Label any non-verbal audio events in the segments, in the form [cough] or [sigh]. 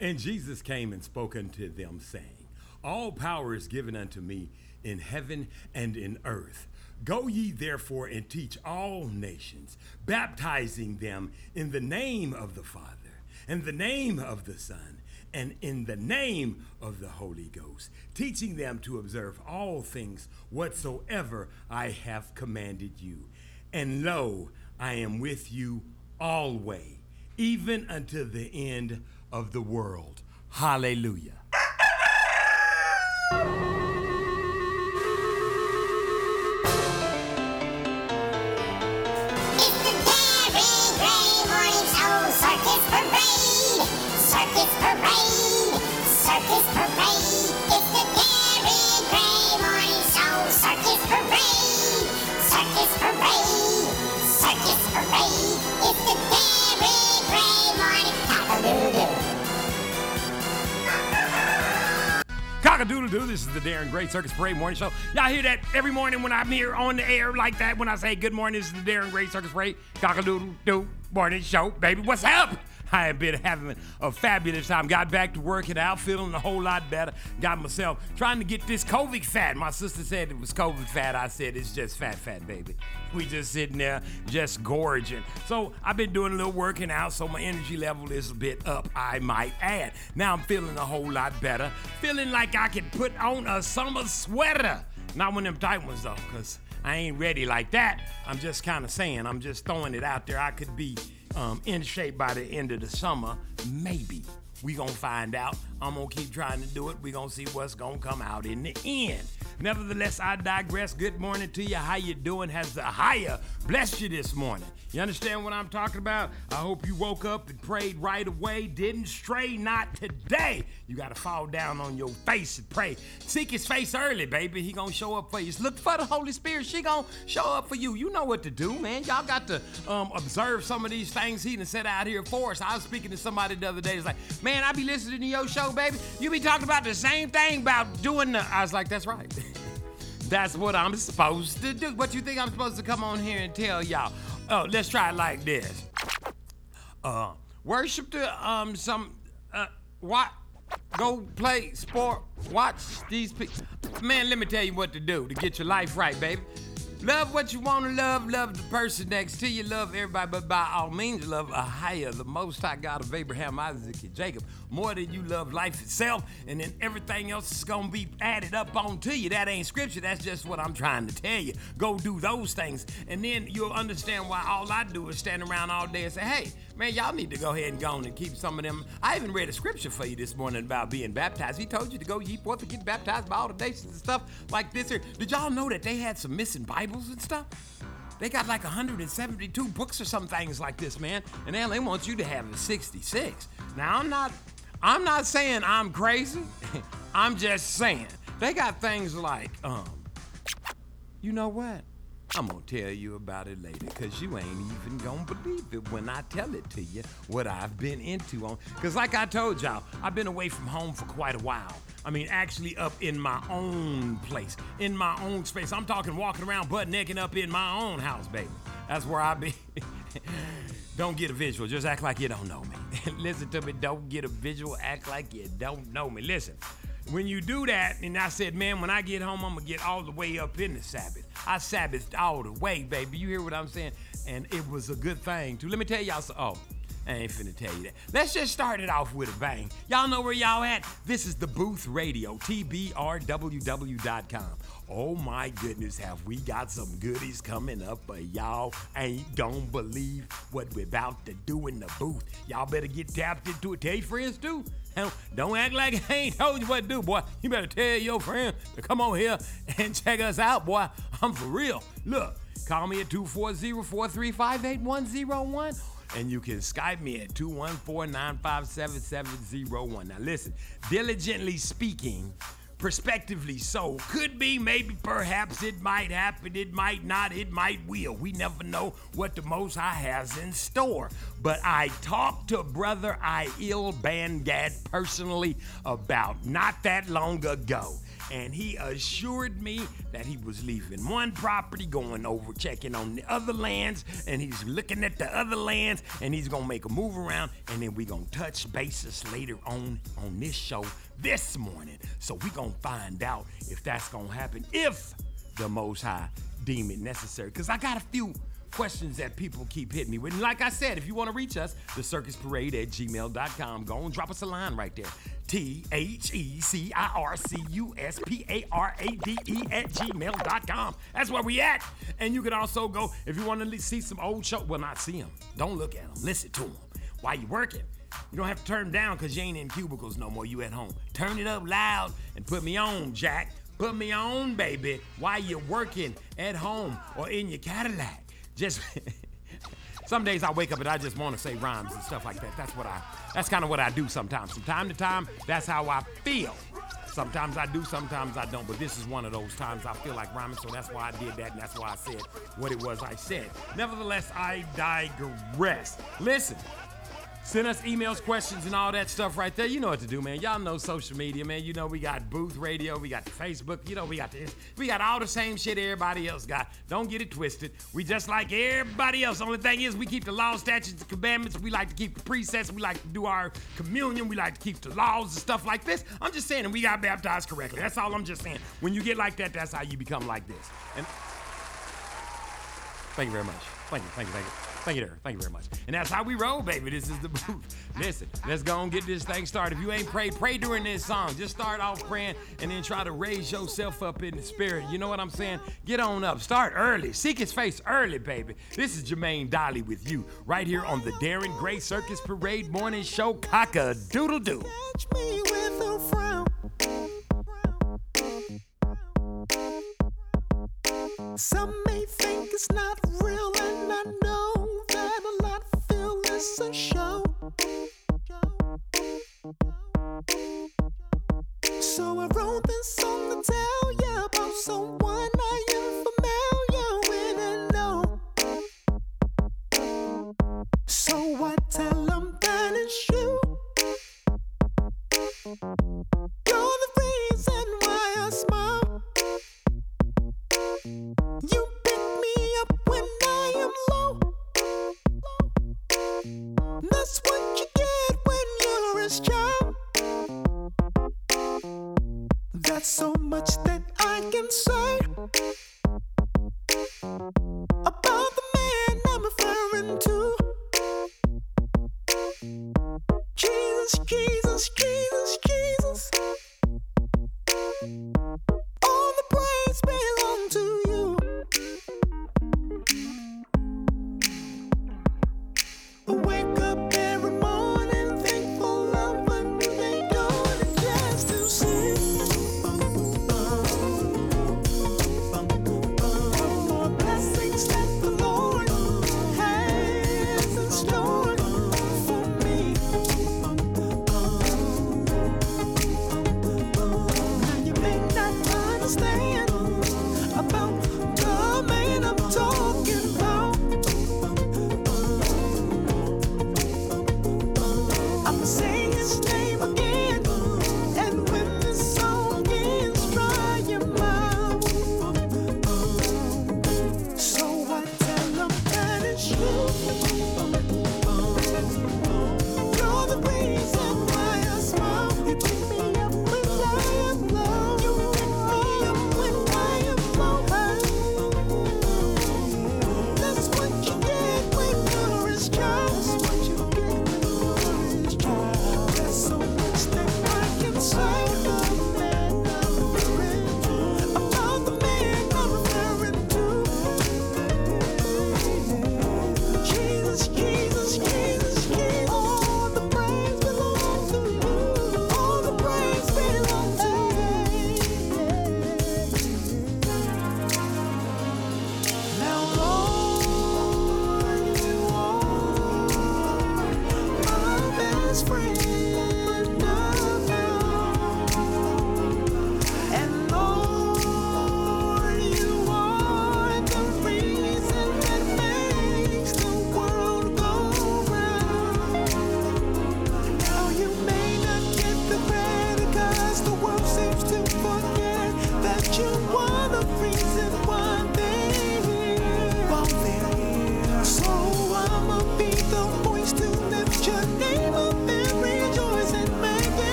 And Jesus came and spoke unto them, saying, All power is given unto me in heaven and in earth. Go ye therefore and teach all nations, baptizing them in the name of the Father, and the name of the Son, and in the name of the Holy Ghost, teaching them to observe all things whatsoever I have commanded you. And lo, I am with you always, even unto the end of the world. Hallelujah. This is the Darren Gray Circus Parade Morning Show. Y'all hear that every morning when I'm here on the air like that when I say good morning. This is the Darren Gray Circus Parade Cock-a-doodle doo Morning Show, baby. What's up? I have been having a fabulous time. Got back to work working out, feeling a whole lot better. Got myself trying to get this COVID fat. My sister said it was COVID fat. I said it's just fat, fat, baby. [laughs] We just sitting there, just gorging. So I've been doing a little working out, so my energy level is a bit up, I might add. Now I'm feeling a whole lot better. Feeling like I could put on a summer sweater. Not one of them tight ones though, because I ain't ready like that. I'm just kind of saying, I'm just throwing it out there. I could be um, in shape by the end of the summer, maybe. We gonna find out. I'm gonna keep trying to do it. We gonna see what's gonna come out in the end. Nevertheless, I digress. Good morning to you. How you doing? Has the higher blessed you this morning? You understand what I'm talking about? I hope you woke up and prayed right away. Didn't stray, not today. You gotta fall down on your face and pray. Seek his face early, baby. He gonna show up for you. Look for the Holy Spirit. She gonna show up for you. You know what to do, man. Y'all got to um, observe some of these things he done set out here for us. I was speaking to somebody the other day. It's like, man, I be listening to your show, baby. You be talking about the same thing about doing the. I was like, that's right. [laughs] That's what I'm supposed to do. What you think I'm supposed to come on here and tell y'all? Oh, let's try it like this. Uh, worship the um some uh what? Go play sport. Watch these people. Man, let me tell you what to do to get your life right, baby. Love what you want to love. Love the person next to you. Love everybody, but by all means, love a higher, the Most High God of Abraham, Isaac, and Jacob, more than you love life itself, and then everything else is gonna be added up onto you. That ain't scripture. That's just what I'm trying to tell you. Go do those things, and then you'll understand why all I do is stand around all day and say, "Hey, man, y'all need to go ahead and go on and keep some of them." I even read a scripture for you this morning about being baptized. He told you to go ye forth and get baptized by all the nations and stuff like this here. Did y'all know that they had some missing Bibles and stuff? They got like 172 books or some things like this, man. And then they want you to have a 66. Now I'm not I'm not saying I'm crazy. [laughs] I'm just saying they got things like um you know what? I'm gonna tell you about it later, cause you ain't even gonna believe it when I tell it to you what I've been into on. Cause like I told y'all, I've been away from home for quite a while. I mean, actually up in my own place, in my own space. I'm talking walking around butt naked up in my own house, baby. That's where I be. [laughs] don't get a visual, just act like you don't know me. [laughs] Listen to me, don't get a visual, act like you don't know me. Listen, when you do that, and I said, man, when I get home, I'm gonna get all the way up in the Sabbath. I Sabbathed all the way, baby. You hear what I'm saying? And it was a good thing too. Let me tell y'all so oh. I ain't finna tell you that. Let's just start it off with a bang. Y'all know where y'all at? This is the Booth Radio, TBRWW.com. Oh my goodness, have we got some goodies coming up, but y'all ain't gonna believe what we're about to do in the booth. Y'all better get tapped into it. Tell your friends too. Don't act like I ain't told you what to do, boy. You better tell your friend to come on here and check us out, boy. I'm for real. Look, call me at 240-435-8101 and you can Skype me at 214-957-7701. Now listen, diligently speaking prospectively so. Could be, maybe, perhaps it might happen, it might not, it might will. We never know what the Most High has in store. But I talked to Brother Aiel Bangad personally about not that long ago and he assured me that he was leaving one property, going over checking on the other lands, and he's looking at the other lands, and he's gonna make a move around, and then we gonna touch bases later on on this show this morning. So we gonna find out if that's gonna happen, if the Most High deem it necessary. Cause I got a few questions that people keep hitting me with. And like I said, if you want to reach us, the circus parade at gmail.com. Go and drop us a line right there. T H E C I R C U S P A R A D E at gmail.com. That's where we at. And you can also go, if you want to see some old show, well, not see them. Don't look at them. Listen to them while you're working. You don't have to turn them down because you ain't in cubicles no more. You at home. Turn it up loud and put me on, Jack. Put me on, baby, while you're working at home or in your Cadillac. Just [laughs] some days I wake up and I just want to say rhymes and stuff like that. That's what I that's kind of what I do sometimes. From time to time, that's how I feel. Sometimes I do, sometimes I don't. But this is one of those times I feel like rhyming, so that's why I did that, and that's why I said what it was I said. Nevertheless, I digress. Listen, Send us emails, questions, and all that stuff right there. You know what to do, man. Y'all know social media, man. You know we got Booth Radio, we got Facebook, you know we got this, we got all the same shit everybody else got. Don't get it twisted. We just like everybody else. Only thing is we keep the law, statutes, and commandments. We like to keep the precepts. We like to do our communion. We like to keep the laws and stuff like this. I'm just saying, and we got baptized correctly. That's all I'm just saying. When you get like that, that's how you become like this. And thank you very much. Thank you, thank you, thank you. Thank you, there. Thank you very much. And that's how we roll, baby. This is the booth. Listen, let's go and get this thing started. If you ain't prayed, pray during this song. Just start off praying and then try to raise yourself up in the spirit. You know what I'm saying? Get on up. Start early. Seek his face early, baby. This is Jermaine Dolly with you right here on the Darren Gray Circus Parade Morning Show. Cock a doodle doo. Some may think it's not real, and I know it's a show. So I wrote this song to tell you about someone I am familiar with and know. So I tell them that it's you. You're the reason why I smile. You pick me up when I am low. That's what you get when you're child. That's so much that I can say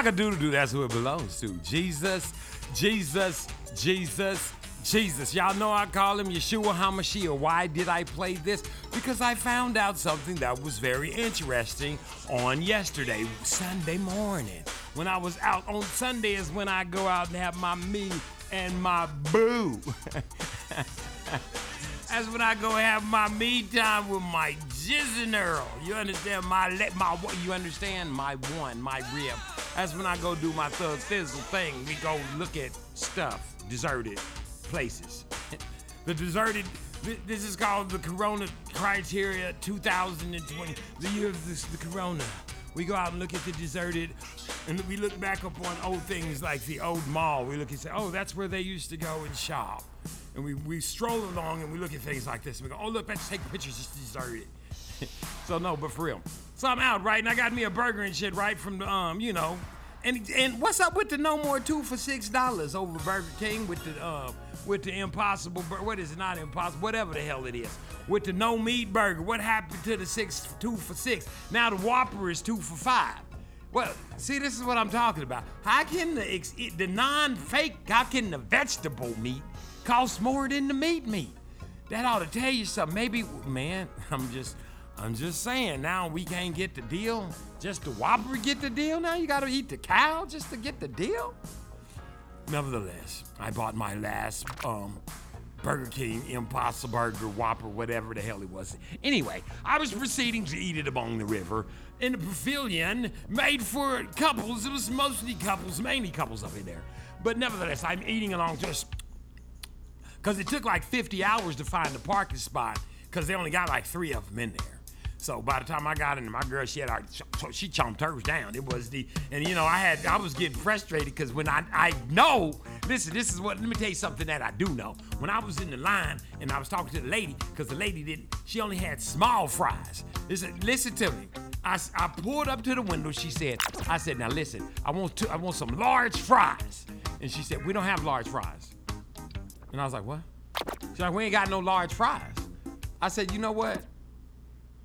Cockadoodle doo, that's who it belongs to. Jesus, Jesus, Jesus, Jesus. Y'all know I call him Yeshua HaMashiach. Why did I play this? Because I found out something that was very interesting on yesterday, Sunday morning. When I was out on Sunday is when I go out and have my me and my boo. [laughs] That's when I go have my me time with my jizzing Earl. You understand my my you understand my one my rib. That's when I go do my thug thizzle thing. We go look at stuff, deserted places. [laughs] the deserted. This is called the Corona Criteria 2020, the year of this, the Corona. We go out and look at the deserted, and we look back upon old things like the old mall. We look and say, oh, that's where they used to go and shop. And we, we stroll along and we look at things like this. And we go, oh, look, let's take pictures. It's deserted. [laughs] so, no, but for real. So I'm out, right? And I got me a burger and shit, right? From the, um, you know. And and what's up with the no more two for six dollars over Burger King with the uh, with the impossible what is it not impossible whatever the hell it is with the no meat burger what happened to the six two for six now the Whopper is two for five well, see, this is what I'm talking about. How can the the non-fake, how can the vegetable meat cost more than the meat meat? That ought to tell you something. Maybe, man, [laughs] I'm just, I'm just saying. Now we can't get the deal. Just the Whopper get the deal. Now you got to eat the cow just to get the deal. Nevertheless, I bought my last um, Burger King Impossible Burger Whopper, whatever the hell it was. Anyway, I was proceeding to eat it along the river in a pavilion made for couples. It was mostly couples, mainly couples up in there. But nevertheless, I'm eating along just because it took like 50 hours to find the parking spot because they only got like three of them in there. So by the time I got in my girl, she had already, ch- she chomped hers down. It was the, and you know, I had, I was getting frustrated because when I, I know, listen, this is what, let me tell you something that I do know. When I was in the line and I was talking to the lady, because the lady didn't, she only had small fries. Listen, listen to me. I, I pulled up to the window. She said, I said, now listen, I want to, I want some large fries. And she said, we don't have large fries. And I was like, what? She's like, we ain't got no large fries. I said, you know what?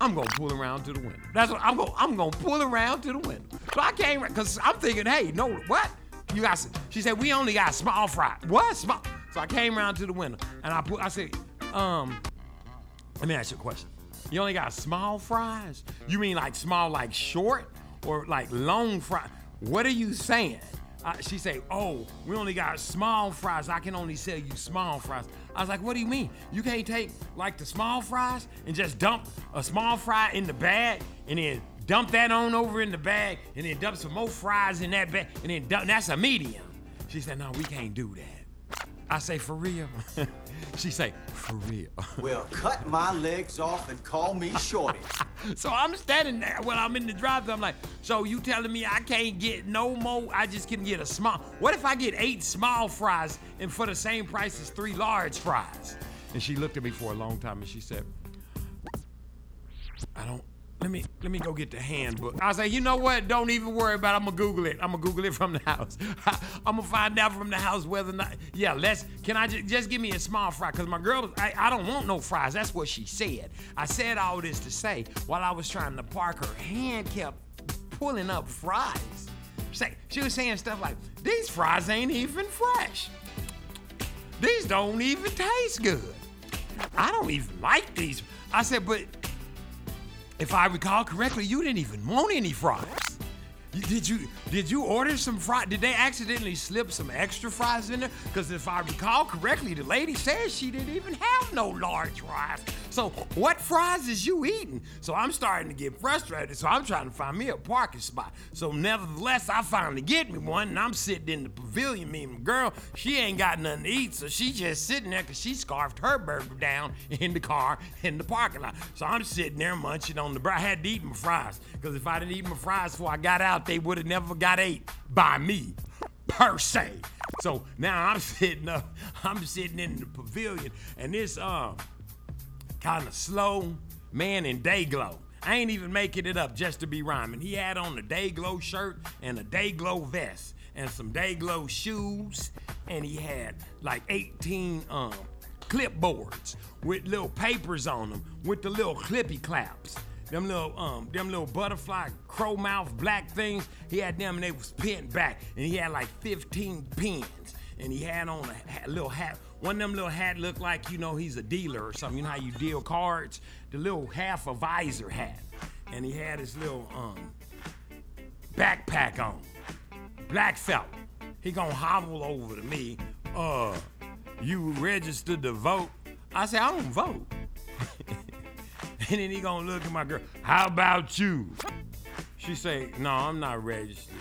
I'm gonna pull around to the window. That's what I'm gonna I'm gonna pull around to the window. So I came because I'm thinking, hey, no, what? You some, she said, we only got small fries. What? Small. So I came around to the window and I put I said, um, let me ask you a question. You only got small fries? You mean like small like short or like long fries? What are you saying? Uh, she said, "Oh, we only got small fries. I can only sell you small fries." I was like, "What do you mean? You can't take like the small fries and just dump a small fry in the bag and then dump that on over in the bag and then dump some more fries in that bag and then dump that's a medium." She said, "No, we can't do that." I say, "For real?" [laughs] she say, "For real." [laughs] Well, cut my legs off and call me Shorty. [laughs] So I'm standing there when I'm in the drive-thru. I'm like, so you telling me I can't get no more? I just can get a small. What if I get eight small fries and for the same price as three large fries? And she looked at me for a long time and she said, I don't. Let me let me go get the handbook. I say, you know what? Don't even worry about. it. I'm gonna Google it. I'm gonna Google it from the house. [laughs] I'm gonna find out from the house whether or not. Yeah, let's. Can I just just give me a small fry? Cause my girl, I, I don't want no fries. That's what she said. I said all this to say while I was trying to park, her hand kept pulling up fries. She was saying stuff like, these fries ain't even fresh. These don't even taste good. I don't even like these. I said, but if I recall correctly, you didn't even want any fries. Did you did you order some fries? Did they accidentally slip some extra fries in there? Because if I recall correctly, the lady said she didn't even have no large fries. So what fries is you eating? So I'm starting to get frustrated. So I'm trying to find me a parking spot. So nevertheless, I finally get me one, and I'm sitting in the pavilion. Me and girl, she ain't got nothing to eat, so she just sitting there because she scarfed her burger down [laughs] in the car in the parking lot. So I'm sitting there munching on the. I had to eat my fries because if I didn't eat my fries before I got out, they would have never got ate by me, per se. So now I'm [laughs] sitting up. I'm sitting in the pavilion, and this um kind of slow man in day glow. I ain't even making it up just to be rhyming. He had on a day glow shirt and a day glow vest and some day glow shoes, and he had like 18 um clipboards with little papers on them with the little clippy claps. Them little um them little butterfly crow mouth black things. He had them and they was pinned back, and he had like 15 pins, and he had on a little hat. One of them little hat looked like you know he's a dealer or something. You know how you deal cards? The little half a visor hat, and he had his little um backpack on. Black fella. He gonna hobble over to me. Uh, you registered to vote? I said, I don't vote. [laughs] [laughs] and then he gonna look at my girl. How about you? She say, No, I'm not registered.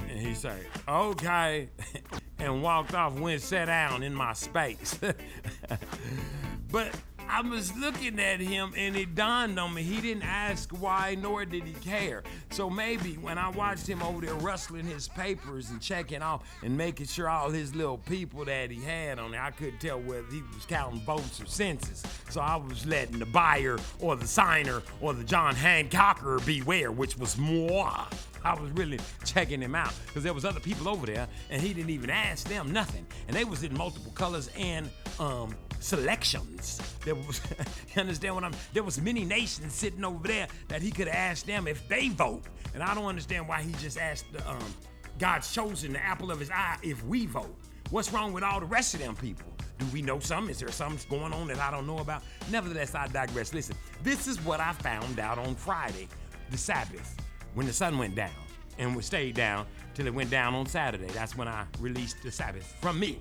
And he say, Okay. [laughs] and walked off, went sat down in my space. [laughs] but I was looking at him and it dawned on me he didn't ask why nor did he care. So maybe when I watched him over there rustling his papers and checking off and making sure all his little people that he had on there, I couldn't tell whether he was counting votes or census. So I was letting the buyer or the signer or the John Hancocker beware, which was moi. I was really checking him out because there was other people over there and he didn't even ask them nothing. And they was in multiple colors and um, selections. There was, [laughs] you understand what I'm? There was many nations sitting over there that he could asked them if they vote. And I don't understand why he just asked the, um, God's chosen, the apple of his eye, if we vote. What's wrong with all the rest of them people? Do we know something? Is there something going on that I don't know about? Nevertheless, I digress. Listen, this is what I found out on Friday, the Sabbath, when the sun went down and we stayed down till it went down on Saturday. That's when I released the Sabbath from me.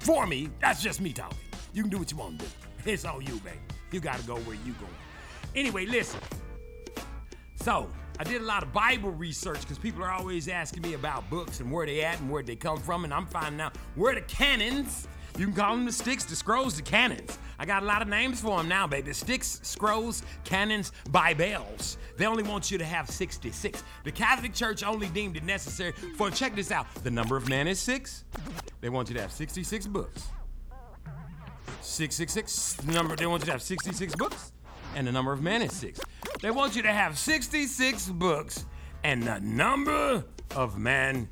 For me, that's just me talking. You can do what you want to do. It's on you, baby. You got to go where you going. Anyway, listen. So, I did a lot of Bible research because people are always asking me about books and where they at and where they come from, and I'm finding out where the canons. You can call them the sticks, the scrolls, the canons. I got a lot of names for them now, baby. Sticks, scrolls, cannons, Bibles. They only want you to have 66. The Catholic Church only deemed it necessary for, check this out, the number of man is six. They want you to have 66 books. 666 number they want you to have 66 books and the number of men is 6 they want you to have 66 books and the number of man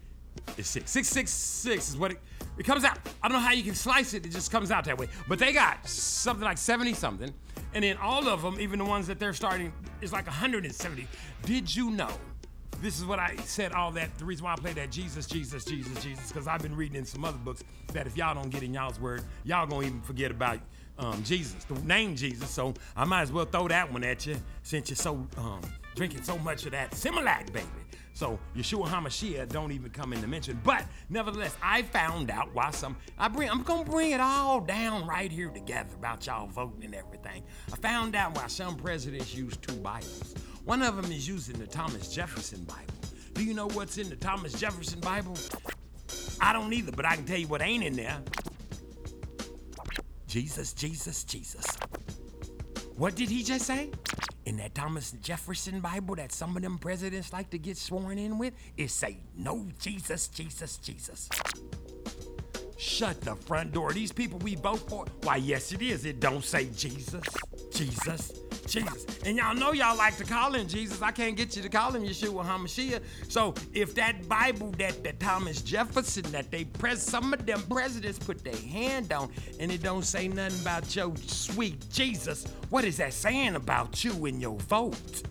is 6 666 is what it, it comes out i don't know how you can slice it it just comes out that way but they got something like 70 something and then all of them even the ones that they're starting is like 170 did you know this is what I said all that. The reason why I play that Jesus, Jesus, Jesus, Jesus, because I've been reading in some other books that if y'all don't get in y'all's word, y'all gonna even forget about um, Jesus, the name Jesus. So I might as well throw that one at you since you're so um, drinking so much of that Similac, baby. So Yeshua HaMashiach don't even come into mention. But nevertheless, I found out why some I bring I'm gonna bring it all down right here together about y'all voting and everything. I found out why some presidents use two Bibles. One of them is using the Thomas Jefferson Bible. Do you know what's in the Thomas Jefferson Bible? I don't either, but I can tell you what ain't in there. Jesus, Jesus, Jesus. What did he just say? In that Thomas Jefferson Bible that some of them presidents like to get sworn in with, it say no Jesus, Jesus, Jesus. Shut the front door. These people we vote for, why yes it is. It don't say Jesus, Jesus, Jesus. And y'all know y'all like to call him Jesus. I can't get you to call him Yeshua HaMashiach. So if that Bible that, that Thomas Jefferson, that they pres some of them presidents put their hand on, and it don't say nothing about your sweet Jesus, what is that saying about you and your vote?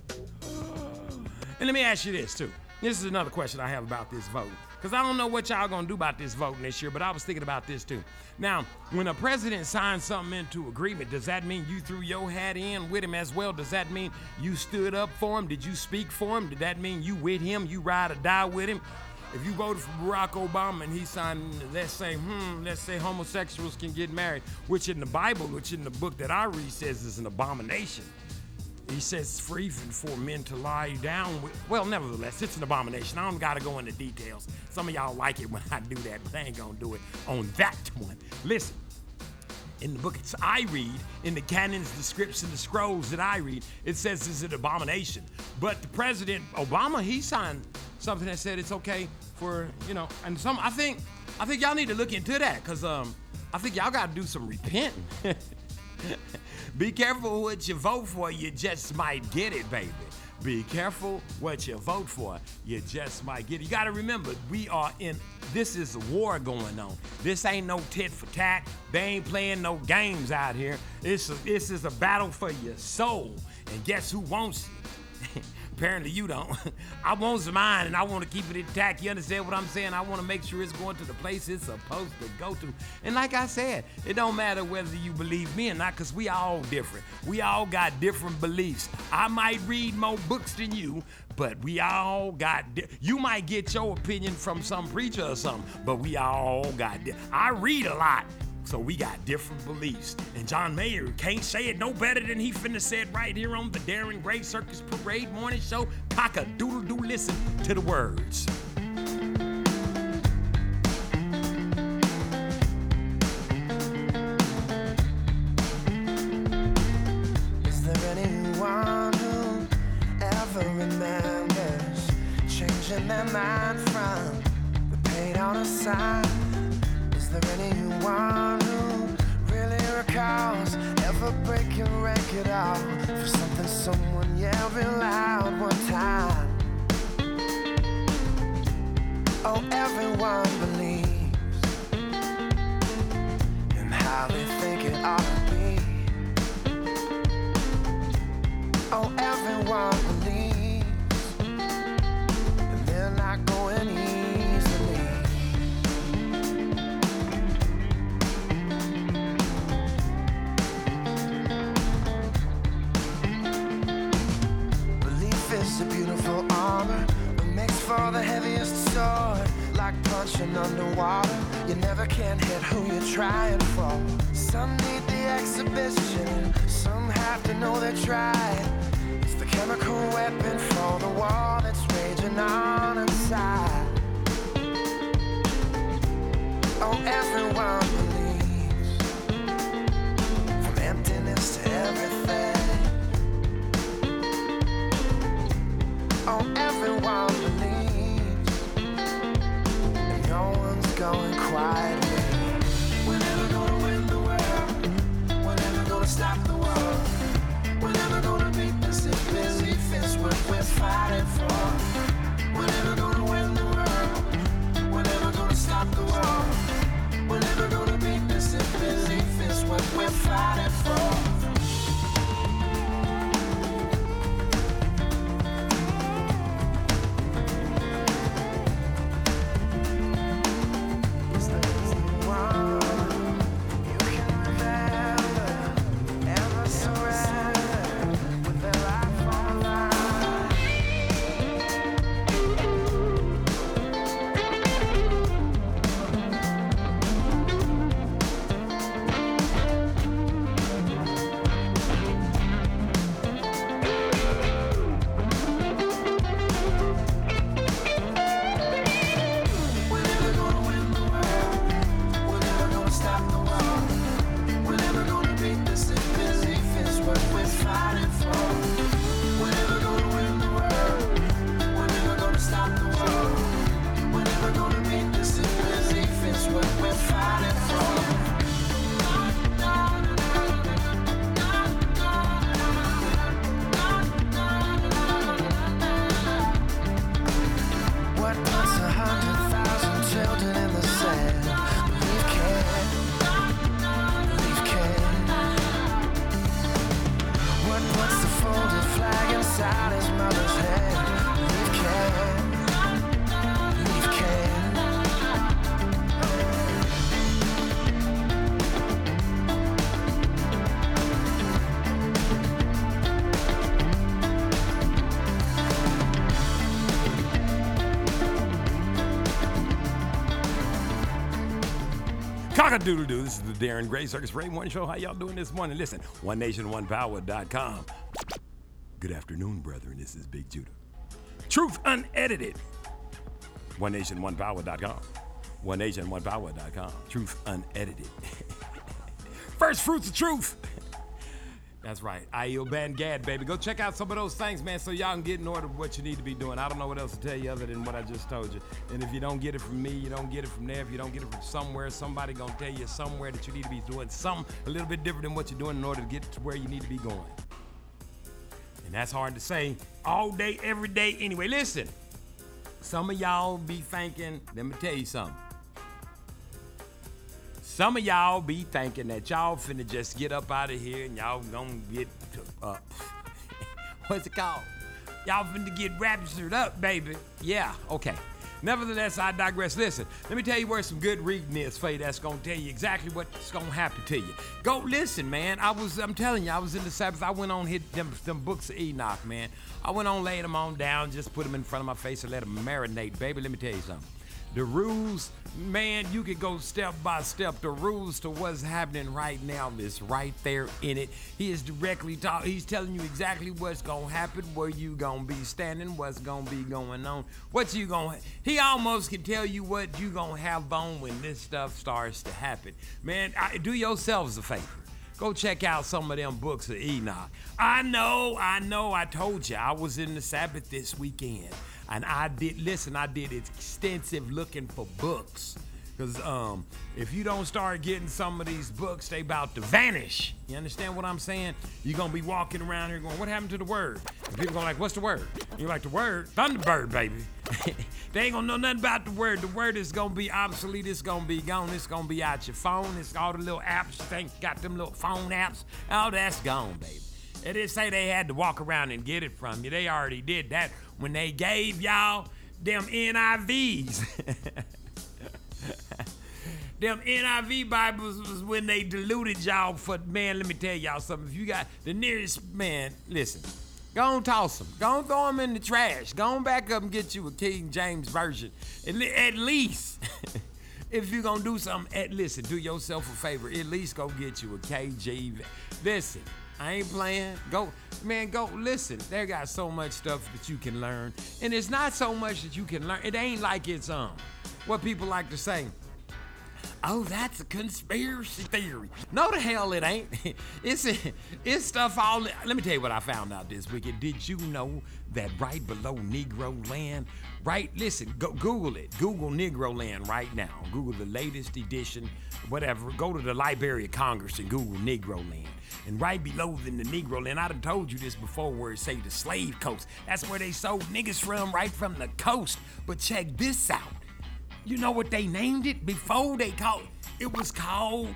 And let me ask you this too. This is another question I have about this vote. Because I don't know what y'all gonna do about this voting this year, but I was thinking about this too. Now, when a president signs something into agreement, does that mean you threw your hat in with him as well? Does that mean you stood up for him? Did you speak for him? Did that mean you with him? You ride or die with him? If you voted for Barack Obama and he signed, let's say, hmm, let's say homosexuals can get married, which in the Bible, which in the book that I read says is an abomination. He says it's free for men to lie down with. Well, nevertheless, it's an abomination. I don't gotta go into details. Some of y'all like it when I do that, but I ain't gonna do it on that one. Listen, in the book I read, in the canons, the scripts, and the scrolls that I read, it says it's an abomination. But the president Obama, he signed something that said it's okay for you know, and some. I think, I think y'all need to look into that, cause um, I think y'all gotta do some repenting. [laughs] Be careful what you vote for, you just might get it, baby. Be careful what you vote for, you just might get it. You gotta remember, we are in, this is a war going on. This ain't no tit for tat. They ain't playing no games out here. It's a, this is a battle for your soul. And guess who wants it? [laughs] Apparently you don't. [laughs] I want mine and I want to keep it intact. You understand what I'm saying? I want to make sure it's going to the place it's supposed to go to. And like I said, it don't matter whether you believe me or not, because we all different. We all got different beliefs. I might read more books than you, but we all got. Di- you might get your opinion from some preacher or something, but we all got. Di- I read a lot. So we got different beliefs. And John Mayer can't say it no better than he finna said right here on the Darren Gray Circus Parade Morning Show. Cock a doodle doo listen to the words. Someone yelled never can hit who you're trying for. Some need the exhibition, some have to know they're trying. It's the chemical weapon for the war that's raging on inside. Oh, everyone believes, from emptiness to everything. Oh, everyone believes, and no one's going quietly. Stop the world. We're never gonna beat this busy fist what we're fighting for. Cock-a-doodle doo. This is the Darren Gray Circus Parade Morning Show. How y'all doing this morning? Listen, One Nation, One OneNationOnePower.com. Good afternoon, brethren. This is Big Judah. Truth unedited. OneNationOnePower.com. OneNationOnePower.com. Truth unedited. [laughs] First fruits of truth. That's right. IEO Band Gad, baby. Go check out some of those things, man, so y'all can get in order what you need to be doing. I don't know what else to tell you other than what I just told you. And if you don't get it from me, you don't get it from there. If you don't get it from somewhere, somebody gonna tell you somewhere that you need to be doing something a little bit different than what you're doing in order to get to where you need to be going. And that's hard to say all day, every day. Anyway, listen. Some of y'all be thinking, let me tell you something. Some of y'all be thinking that y'all finna just get up out of here and y'all gonna get up uh, [laughs] What's it called? Y'all finna get raptured up, baby. Yeah, okay. Nevertheless, I digress. Listen, let me tell you where some good reading is for you that's gonna tell you exactly what's gonna happen to you. Go listen, man. I was, I'm telling you, I was in the Sabbath. I went on hit them, them books of Enoch, man. I went on laying them on down, just put them in front of my face and let them marinate, baby. Let me tell you something. The rules, man, you can go step by step. The rules to what's happening right now is right there in it. He is directly talking. He's telling you exactly what's gonna happen, where you gonna be standing, what's gonna be going on, what you gonna. He almost can tell you what you gonna have on when this stuff starts to happen. Man, I, do yourselves a favor. Go check out some of them books of Enoch. I know, I know, I told you I was in the Sabbath this weekend. And I did, listen, I did extensive looking for books. Because um, if you don't start getting some of these books, they about to vanish. You understand what I'm saying? You're to be walking around here going, what happened to the word? And people gonna like, what's the word? You're like, the word? Thunderbird, baby. [laughs] they ain't to know nothing about the word. The word is to be obsolete. It's to be gone. It's to be out your phone. It's all the little apps you think got them little phone apps. All that's gone, baby. They didn't say they had to walk around and get it from you. They already did that when they gave y'all them NIVs. [laughs] them NIV Bibles was when they diluted y'all for man. Let me tell y'all something. If you got the nearest man, listen. Go on, toss them. Go on, throw them in the trash. Go on back up and get you a King James version. At, at least, [laughs] if you're gonna do something, at listen, do yourself a favor. At least go get you a KJV. Listen, I ain't playing. Go, man, go listen. They got so much stuff that you can learn. And it's not so much that you can learn. It ain't like it's um what people like to say. Oh, that's a conspiracy theory. No, the hell it ain't. [laughs] It's it's stuff all. Let me tell you what I found out this weekend. Did you know that right below Negro Land, right? Listen, go Google it. Google Negro Land right now. Google the latest edition, whatever. Go to the Library of Congress and Google Negro Land. And right below than the Negro Land, I done told you this before, where it say the slave coast. That's where they sold niggas from, right from the coast. But check this out. You know what they named it before they called it was called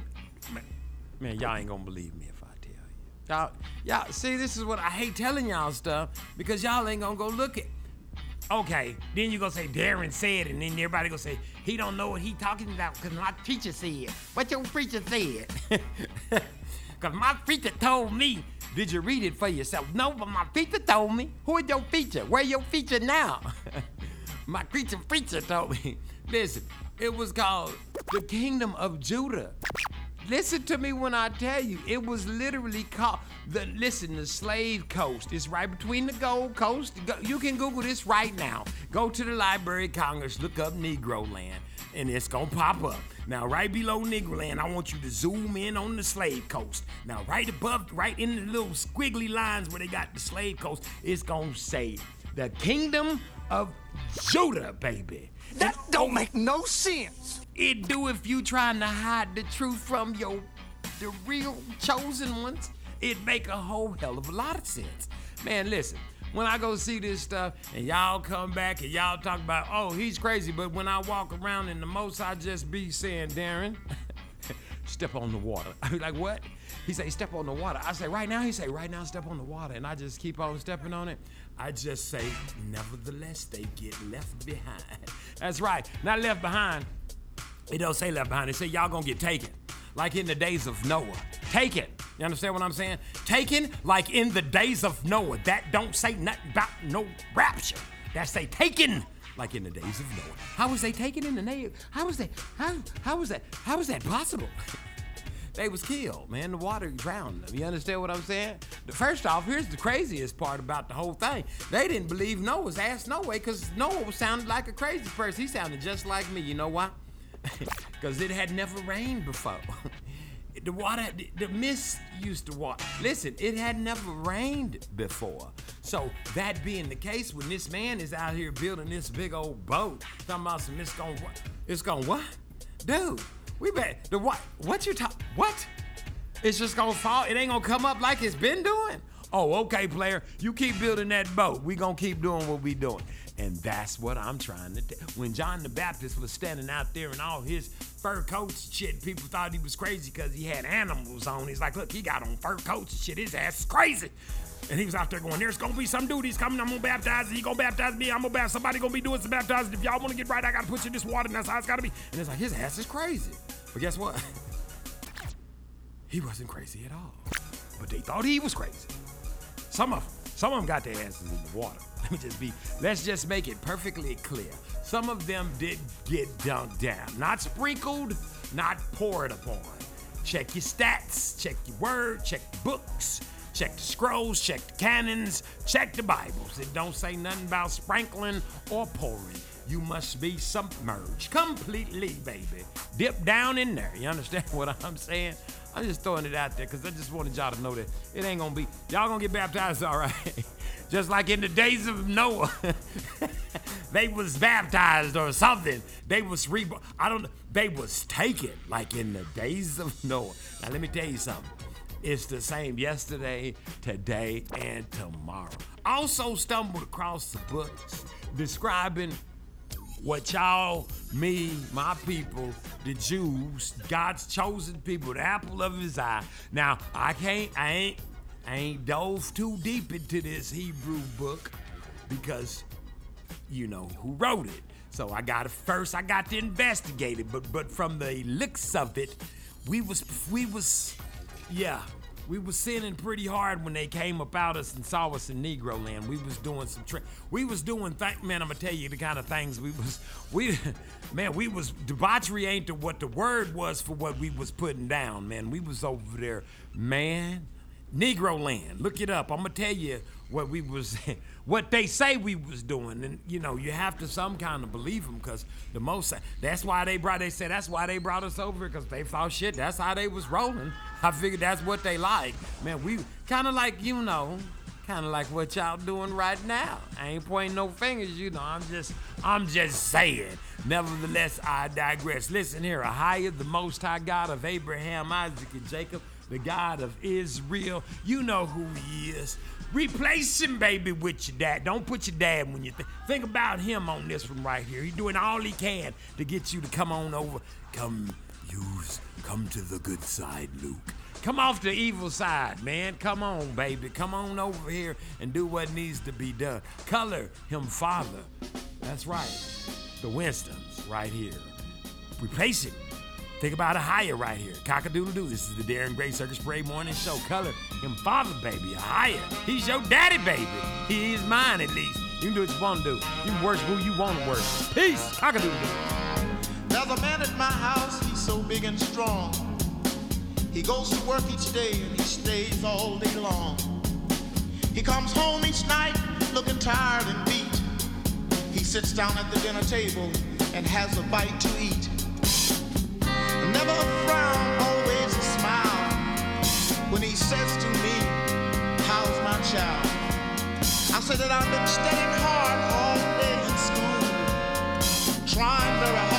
man, y'all ain't gonna believe me if I tell you. Y'all y'all see this is what I hate telling y'all stuff because y'all ain't gonna go look at Okay, then you gonna say Darren said, and then everybody gonna say he don't know what he talking about because my teacher said. What your preacher said? [laughs] Cause my preacher told me. Did you read it for yourself? No, but my preacher told me. Who is your preacher? Where your preacher now? [laughs] my creature preacher told me. Listen, it was called the Kingdom of Judah. Listen to me when I tell you, it was literally called the listen, the slave coast. It's right between the Gold Coast. You can Google this right now. Go to the Library of Congress, look up Negro Land, and it's gonna pop up. Now, right below Negro Land, I want you to zoom in on the slave coast. Now, right above, right in the little squiggly lines where they got the slave coast, it's gonna say the Kingdom of Judah, baby. That don't make no sense. It do if you trying to hide the truth from your the real chosen ones. It make a whole hell of a lot of sense. Man, listen. When I go see this stuff and y'all come back and y'all talk about, oh, he's crazy, but when I walk around in the most, I just be saying, Darren, [laughs] step on the water. [laughs] I be like, what? He say, step on the water. I say, right now? He say, right now, step on the water. And I just keep on stepping on it. I just say, nevertheless, they get left behind. [laughs] That's right. Not left behind. It don't say left behind. It say y'all gonna get taken. Like in the days of Noah. Taken. You understand what I'm saying? Taken like in the days of Noah. That don't say nothing about no rapture. That say taken like in the days of Noah. How was they taken in the name? How was that? How how was that? How was that possible? [laughs] they was killed, man. The water drowned them. You understand what I'm saying? First off, here's the craziest part about the whole thing. They didn't believe Noah's ass no way, because Noah sounded like a crazy person. He sounded just like me. You know why? [laughs] Because it had never rained before. [laughs] the water, the, mist used to water. Listen, it had never rained before. So that being the case, when this man is out here building this big old boat, talking about some it's gonna what? It's gonna what? Dude, we bet the what? What you talk? What? It's just gonna fall. It ain't gonna come up like it's been doing. Oh, okay, player. You keep building that boat. We gonna keep doing what we doing. And that's what I'm trying to do. When John the Baptist was standing out there in all his fur coats and shit, people thought he was crazy because he had animals on. He's like, look, he got on fur coats and shit. His ass is crazy. And he was out there going, there's gonna be some dude, he's coming, I'm gonna baptize, he gonna baptize me, I'm gonna baptize, somebody gonna be doing some baptizing. If y'all wanna get right, I gotta put you in this water, and that's how it's gotta be. And it's like, his ass is crazy. But guess what? [laughs] he wasn't crazy at all. But they thought he was crazy. Some of them, some of them got their asses in the water. [laughs] Let me just be, let's just make it perfectly clear. Some of them did get dunked down. Not sprinkled, not poured upon. Check your stats, check your word, check the books, check the scrolls, check the canons, check the Bibles. It don't say nothing about sprinkling or pouring. You must be submerged completely, baby. Dip down in there. You understand [laughs] what I'm saying? I'm just throwing it out there because I just wanted y'all to know that it ain't gonna be y'all gonna get baptized, [laughs] all right. just like in the days of Noah, [laughs] they was baptized or something. They was re I don't they was taken like in the days of [laughs] Noah. Now let me tell you something. It's the same yesterday, today, and tomorrow. Also stumbled across the books describing what y'all, me, my people, the Jews, God's chosen people, the apple of his eye. Now, I can't, I ain't, I ain't dove too deep into this Hebrew book because you know who wrote it. So I got to first I got to investigate it, but but from the looks of it, we was we was yeah, we was sinning pretty hard when they came about us and saw us in Negro land. We was doing some trick. We was doing th- man, I'm gonna tell you the kind of things we was we [laughs] man, we was debauchery ain't the, what the word was for what we was putting down, man. We was over there, man. Negro land. Look it up. I'm gonna tell you what we was, [laughs] what they say we was doing, and you know you have to some kind of believe them, cause the most. That's why they brought. They said that's why they brought us over, cause they thought shit. That's how they was rolling. [laughs] I figured that's what they like. Man, we kind of like you know, kind of like what y'all doing right now. I ain't pointing no fingers, you know. I'm just, I'm just saying. Nevertheless, I digress. Listen here, Ahia, the Most High God of Abraham, Isaac, and Jacob the God of Israel. You know who he is. Replace him, baby, with your dad. Don't put your dad when you think. Think about him on this one right here. He's doing all he can to get you to come on over. Come, use, come to the good side, Luke. Come off the evil side, man. Come on, baby. Come on over here and do what needs to be done. Color him father. That's right. The Winstons right here. Replace him. Think about a higher right here. Cockadoodle doo. This is the Darren Gray Circus Parade Morning Show. Color him father, baby. A higher. He's your daddy, baby. He is mine, at least. You can do what you want to do. You can worship who you want to worship. Peace. Cockadoodle doo. There's a man at my house, he's so big and strong. He goes to work each day and he stays all day long. He comes home each night looking tired and beat. He sits down at the dinner table and has a bite to eat. Never a frown, always a smile. When he says to me, How's my child? I said that I've been studying hard all day in school trying very hard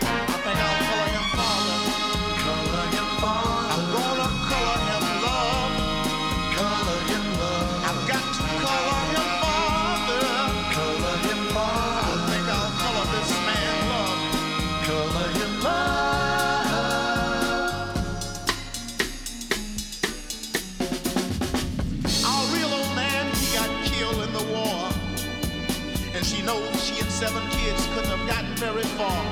very far.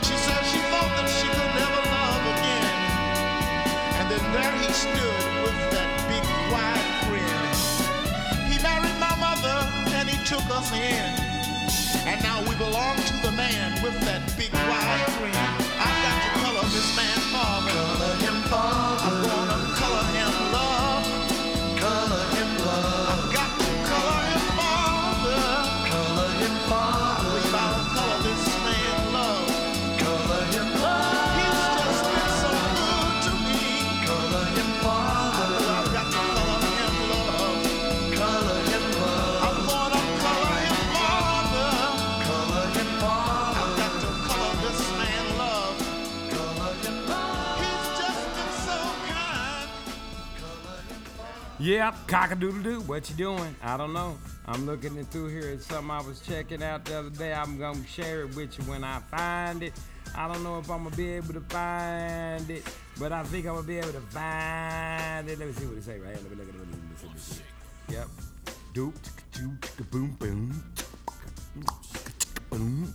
She said she thought that she could never love again. And then there he stood with that big wide grin. He married my mother and he took us in. And now we belong to the man with that big wide grin. I've got to color this man father. Color him father. Yep, cock-a-doodle-doo. What you doing? I don't know. I'm looking it through here. It's something I was checking out the other day. I'm gonna share it with you when I find it. I don't know if I'm gonna be able to find it, but I think I'm gonna be able to find it. Let me see what it say right here. Let me look at it. Let me see. Yep. Doop, chicka-choo, chicka-boom, boom. Boom.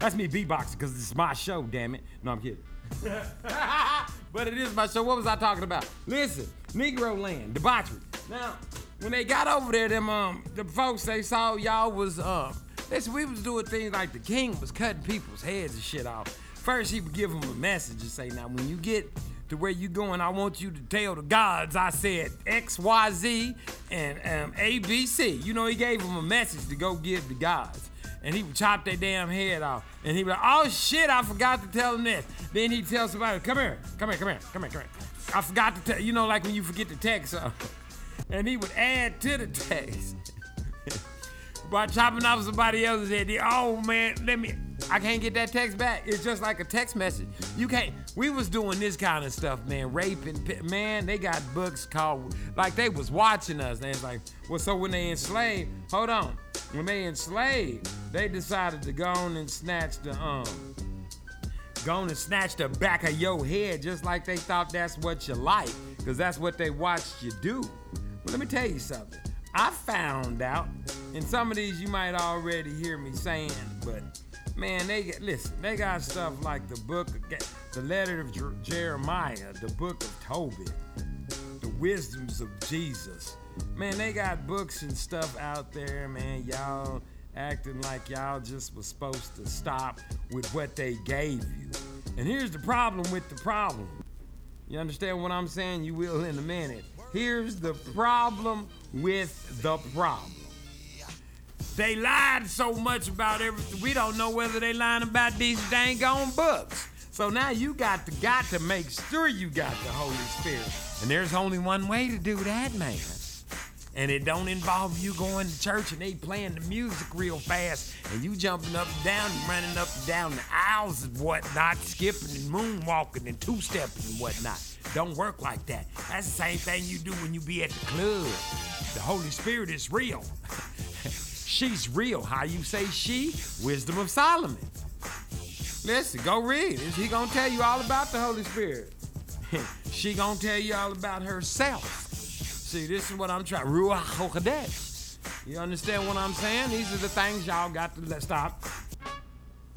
That's me beatboxing because it's my show, damn it. No, I'm kidding. [laughs] but it is my show. What was I talking about? Listen, Negro land, debauchery. Now, when they got over there, them um the folks they saw y'all was um listen, we was doing things like the king was cutting people's heads and shit off. First he would give them a message and say, now when you get to where you going, I want you to tell the gods I said X, Y, Z, and um, A, B, C. You know, he gave them a message to go give the gods and he would chop their damn head off. And he'd be like, oh shit, I forgot to tell him this. Then he'd tell somebody, come here, come here, come here, come here, come here. I forgot to tell, you know, like when you forget to text something. [laughs] And he would add to the [laughs] text by chopping off somebody else's head. Oh man, let me, I can't get that text back. It's just like a text message. You can't, we was doing this kind of stuff, man, raping, man, they got books called, like they was watching us. And it's like, well, so when they enslaved, hold on, when they enslaved, they decided to go on and snatch the, um, go on and snatch the back of your head just like they thought that's what you like, because that's what they watched you do. But let me tell you something. I found out, and some of these you might already hear me saying, but man, they get listen. They got stuff like the book, the letter of Jer- Jeremiah, the book of Tobit, the wisdoms of Jesus. Man, they got books and stuff out there, man. Y'all acting like y'all just was supposed to stop with what they gave you. And here's the problem with the problem. You understand what I'm saying? You will in a minute. Here's the problem with the problem. They lied so much about everything. We don't know whether they lying about these dang on books. So now you got to got to make sure you got the Holy Spirit. And there's only one way to do that, man. And it don't involve you going to church and they playing the music real fast and you jumping up and down and running up and down the aisles and whatnot, skipping and moonwalking and two-stepping and whatnot. Don't work like that. That's the same thing you do when you be at the club. The Holy Spirit is real. [laughs] She's real. How you say she? Wisdom of Solomon. Listen, go read. He gonna tell you all about the Holy Spirit. [laughs] she gonna tell you all about herself. See, this is what I'm trying. Ruach HaKodesh. You understand what I'm saying? These are the things y'all got to stop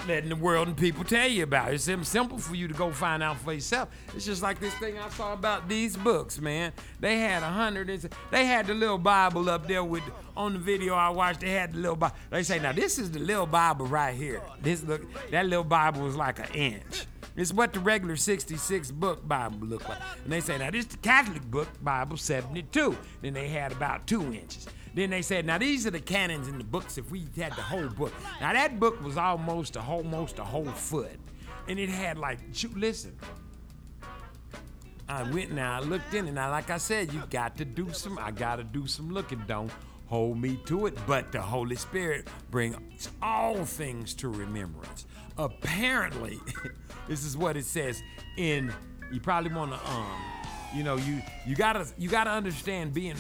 letting the world and people tell you about. It. It's simple for you to go find out for yourself. It's just like this thing I saw about these books, man. They had a hundred. and- They had the little Bible up there with on the video I watched. They had the little Bible. They say now this is the little Bible right here. This look that little Bible was like an inch. It's what the regular 66 book Bible looked like. And they say, now this the Catholic book Bible 72. Then they had about two inches. Then they said, now these are the canons in the books if we had the whole book. Now that book was almost a whole, almost a whole foot. And it had like, listen, I went now, I looked in, and now, like I said, you got to do some, I got to do some looking. Don't hold me to it, but the Holy Spirit brings all things to remembrance. Apparently, [laughs] this is what it says in, you probably want to, um, you know, you, you gotta, you gotta understand being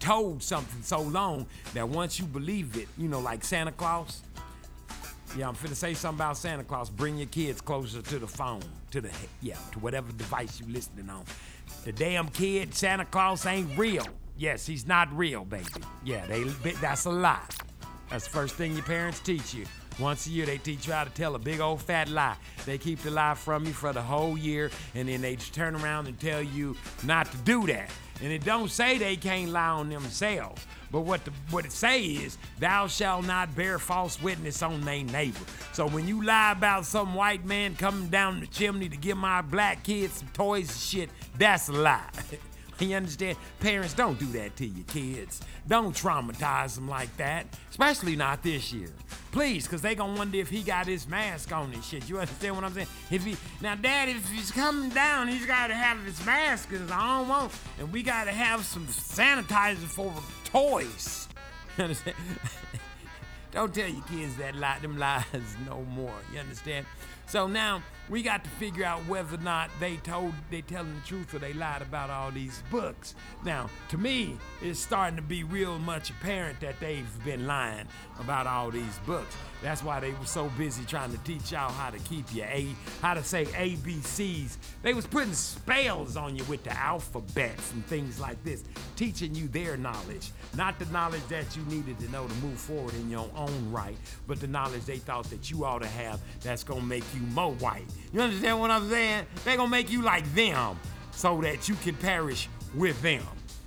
told something so long that once you believe it, you know, like Santa Claus, yeah, I'm finna say something about Santa Claus. Bring your kids closer to the phone, to the yeah, to whatever device you're listening on. The damn kid, Santa Claus ain't real. Yes, he's not real, baby. Yeah, they that's a lie. That's the first thing your parents teach you. Once a year, they teach you how to tell a big old fat lie. They keep the lie from you for the whole year, and then they just turn around and tell you not to do that. And it don't say they can't lie on themselves. But what the, what it say is, thou shalt not bear false witness on thy neighbor. So when you lie about some white man coming down the chimney to give my black kids some toys and shit, that's a lie. [laughs] you understand? Parents, don't do that to your kids. Don't traumatize them like that, especially not this year. Please, because they going to wonder if he got his mask on and shit. You understand what I'm saying? If he Now, Dad, if he's coming down, he's got to have his mask because I don't want, and we got to have some sanitizer for toys. [laughs] You understand? [laughs] Don't tell your kids that lie, them lies no more. You understand? So now we got to figure out whether or not they told they telling the truth or they lied about all these books. Now, to me, it's starting to be real much apparent that they've been lying about all these books. That's why they were so busy trying to teach y'all how to keep your A, how to say ABCs. They was putting spells on you with the alphabets and things like this, teaching you their knowledge, not the knowledge that you needed to know to move forward in your own right, but the knowledge they thought that you ought to have that's gonna make you more white. You understand what I'm saying? They gonna make you like them so that you can perish with them.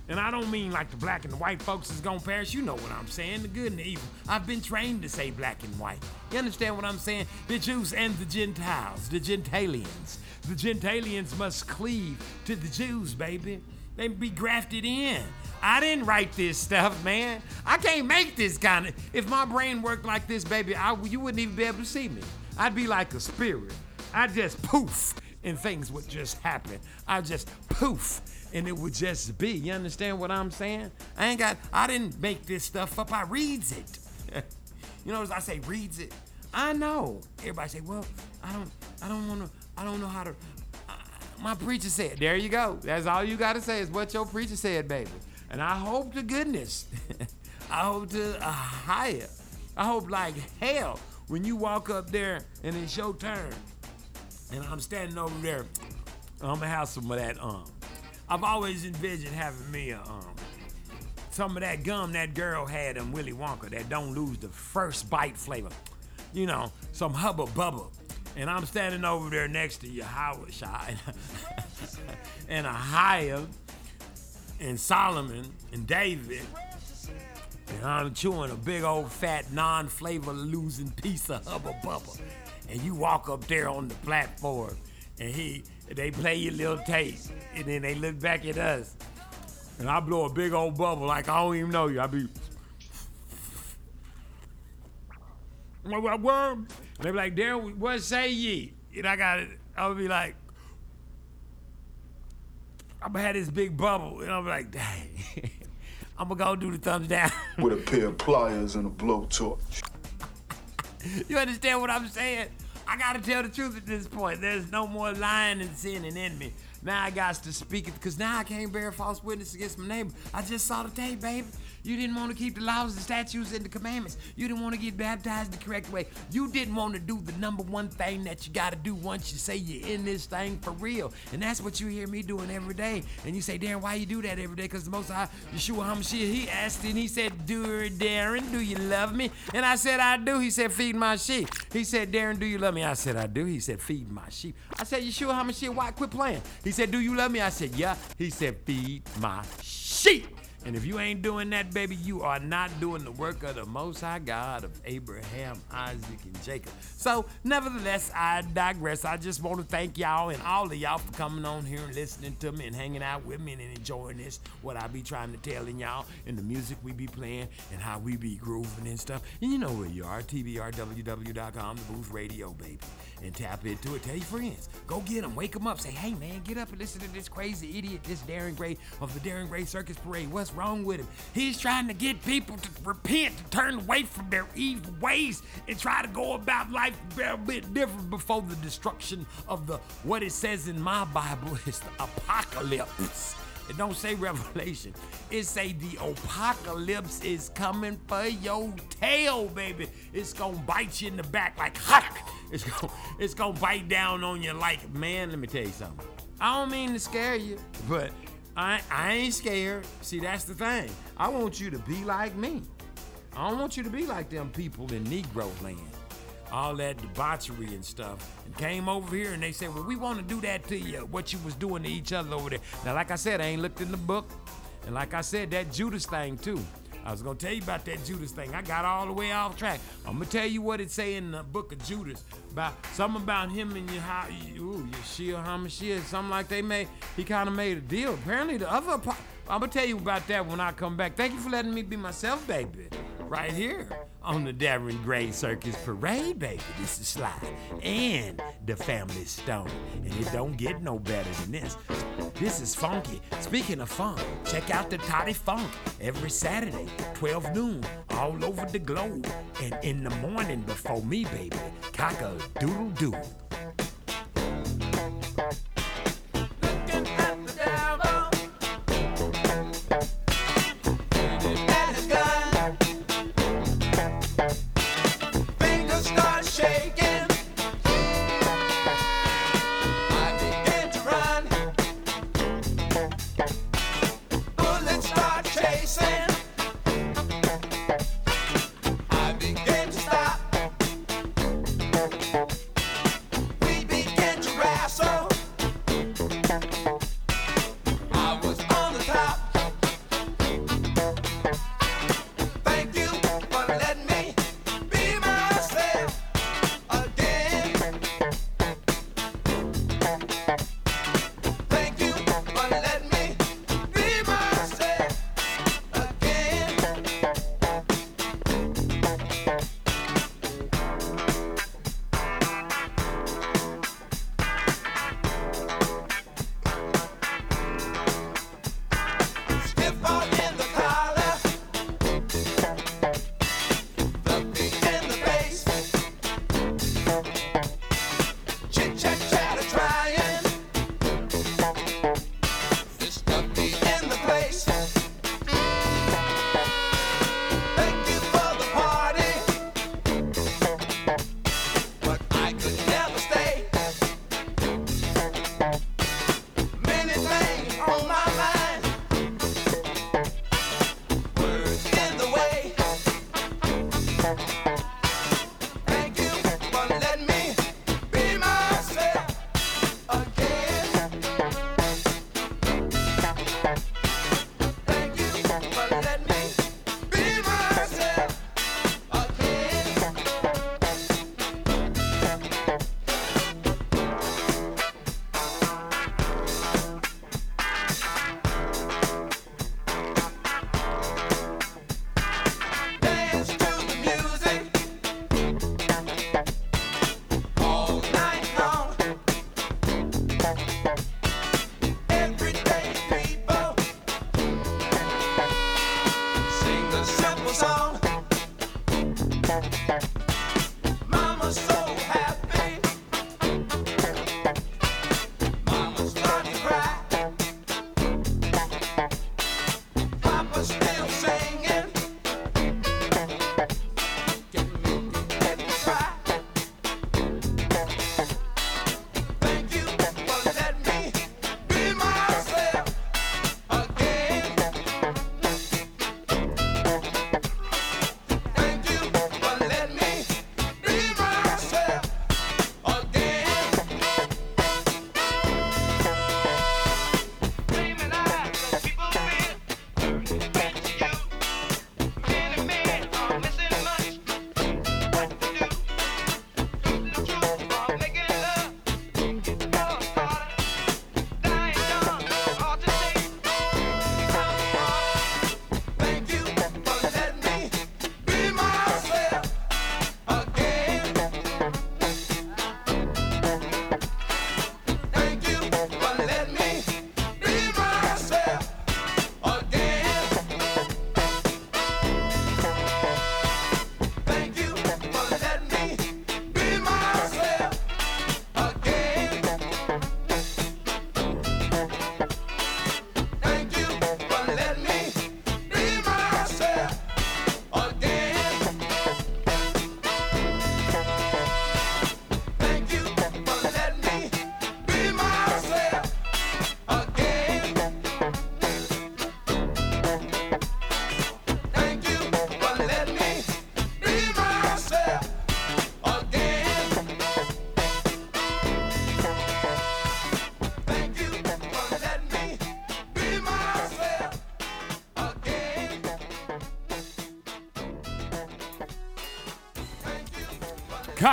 And I don't mean like the black and the white folks is gonna perish. You know what I'm saying, the good and the evil. I've been trained to say black and white. You understand what I'm saying? The Jews and the Gentiles, the Gentalians. The Gentalians must cleave to the Jews, baby. They be grafted in. I didn't write this stuff, man. I can't make this kind of. If my brain worked like this, baby, I, you wouldn't even be able to see me. I'd be like a spirit. I'd just poof, and things would just happen. I'd just poof, and it would just be. You understand what I'm saying? I ain't got. I didn't make this stuff up. I reads it. [laughs] you know, as I say, reads it. I know. Everybody say, well, I don't. I don't want to. I don't know how to. My preacher said, there you go. That's all you got to say is what your preacher said, baby. And I hope to goodness, [laughs] I hope to uh, higher, I hope like hell when you walk up there and it's your turn, and I'm standing over there, I'm gonna have some of that. Um, I've always envisioned having me a um, some of that gum that girl had in Willy Wonka that don't lose the first bite flavor. You know, some hubba bubba. And I'm standing over there next to you, Howard Shy, [laughs] and Ahia, and Solomon, and David. And I'm chewing a big old fat non-flavor losing piece of hubba bubba. And you walk up there on the platform, and he, they play your little tape, and then they look back at us, and I blow a big old bubble like I don't even know you. I be. They be like, Darren, what say ye? And I got it. I would be like, I'm gonna have this big bubble, and I'm like, dang. [laughs] I'm gonna go do the thumbs down. [laughs] with a pair of pliers and a blowtorch. you understand what I'm saying? I gotta tell the truth at this point. There's no more lying and sinning in me. Now I got to speak it because now I can't bear false witness against my neighbor. I just saw the tape, baby. You didn't want to keep the laws, the statutes, and the commandments. You didn't want to get baptized the correct way. You didn't want to do the number one thing that you got to do once you say you're in this thing for real. And that's what you hear me doing every day. And you say, Darren, why you do that every day? Because the most high, Yeshua HaMashiach, he asked and he said, do Darren, do you love me? And I said, I do. He said, feed my sheep. He said, Darren, do you love me? I said, I do. He said, feed my sheep. I said, Yeshua HaMashiach, why quit playing? He said, do you love me? I said, yeah. He said, feed my sheep. And if you ain't doing that, baby, you are not doing the work of the Most High God of Abraham, Isaac, and Jacob. So, nevertheless, I digress. I just want to thank y'all and all of y'all for coming on here and listening to me and hanging out with me and enjoying this, what I be trying to tell y'all, and the music we be playing and how we be grooving and stuff. And you know where you are, tbrww.com, the Booth Radio, baby. And tap into it. Tell your friends. Go get them. Wake them up. Say, hey, man, get up and listen to this crazy idiot, this Darren Gray of the Darren Gray Circus Parade. What's wrong with him? He's trying to get people to repent, to turn away from their evil ways, and try to go about life a bit different before the destruction of the, what it says in my Bible [laughs] is the apocalypse. It don't say revelation. It say the apocalypse is coming for your tail, baby. It's gonna bite you in the back like hawk. It's gonna, it's gonna bite down on you like, man, let me tell you something. I don't mean to scare you, but I, I ain't scared. See, that's the thing. I want you to be like me. I don't want you to be like them people in Negro land. all that debauchery and stuff, and came over here and they said, well, we want to do that to you, what you was doing to each other over there. Now, like I said, I ain't looked in the book, and like I said, that Judas thing too. I was gonna tell you about that Judas thing. I got all the way off track. I'm gonna tell you what it say in the book of Judas about something about him and your how ooh Yeshua Hamashiach, something like they made. He kind of made a deal. Apparently, the other. apo- I'm gonna tell you about that when I come back. Thank you for letting me be myself, baby. Right here on the Darren Gray Circus Parade, baby. This is Sly and the Family Stone, and it don't get no better than this. This is funky. Speaking of funk, check out the Toddy Funk every Saturday, 12 noon, all over the globe. And in the morning before me, baby, cock a doodle doo.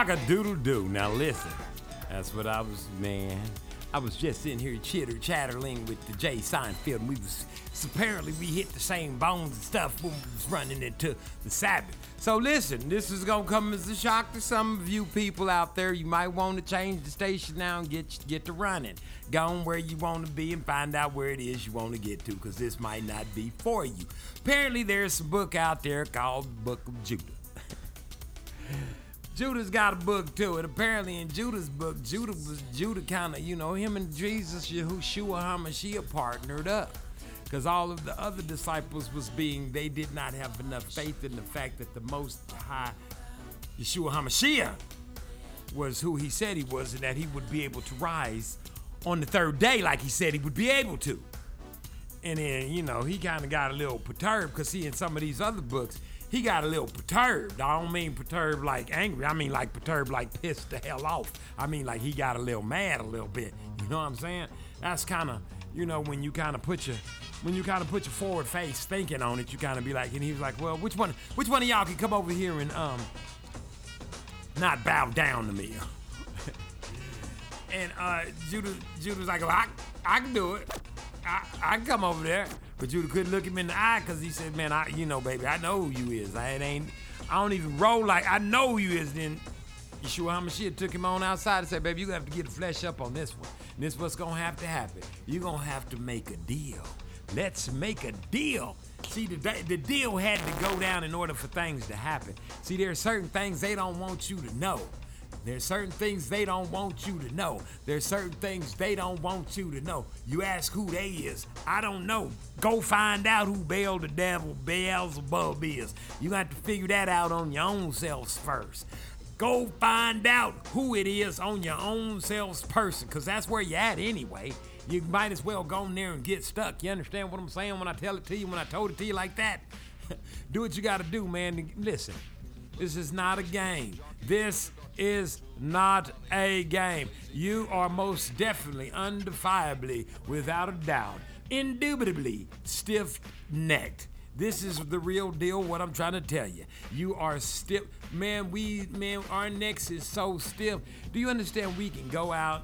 Cock a doodle doo. Now listen, that's what I was, man. I was just in here chitter chattering with the Jay Seinfeld, and we was apparently we hit the same bones and stuff when we was running into the Sabbath. So listen, this is gonna come as a shock to some of you people out there. You might want to change the station now and get get to running. Go on where you want to be and find out where it is you want to get to, because this might not be for you. Apparently, there's a book out there called Book of Judah. [laughs] Judah's got a book too, and apparently in Judah's book, Judah was Judah kind of, you know, him and Jesus, Yahushua Hamashiach partnered up, because all of the other disciples was being, they did not have enough faith in the fact that the Most High, Yeshua Hamashiach, was who he said he was, and that he would be able to rise on the third day, like he said he would be able to. And then, you know, he kind of got a little perturbed because he in some of these other books, he got a little perturbed. I don't mean perturbed like angry. I mean like perturbed like pissed the hell off. I mean like he got a little mad a little bit. You know what I'm saying? That's kind of, you know, when you kind of put your, when you kind of put your forward face thinking on it, you kind of be like, and he was like, well, which one, which one of y'all can come over here and um, not bow down to me? [laughs] And uh, Judah, was like, well, I, I can do it. I, I come over there. But you couldn't look him in the eye because he said, man, I, you know, baby, I know who you is. I ain't, I don't even roll like I know who you is. Then Yeshua HaMashiach took him on outside and said, baby, you gotta have to get the flesh up on this one. And this what's going to have to happen. You're going to have to make a deal. Let's make a deal. See, the, the deal had to go down in order for things to happen. See, there are certain things they don't want you to know. There's certain things they don't want you to know. There's certain things they don't want you to know. You ask who they is. I don't know. Go find out who Baal the devil, Beelzebub is. You got to figure that out on your own selves first. Go find out who it is on your own selves person, because that's where you're at anyway. You might as well go in there and get stuck. You understand what I'm saying when I tell it to you, when I told it to you like that? [laughs] do what you got to do, man. Listen, this is not a game. This is not a game. You are most definitely, undefiably, without a doubt, indubitably stiff necked. This is the real deal, what I'm trying to tell you. You are stiff. Man, we, man, our necks is so stiff. Do you understand we can go out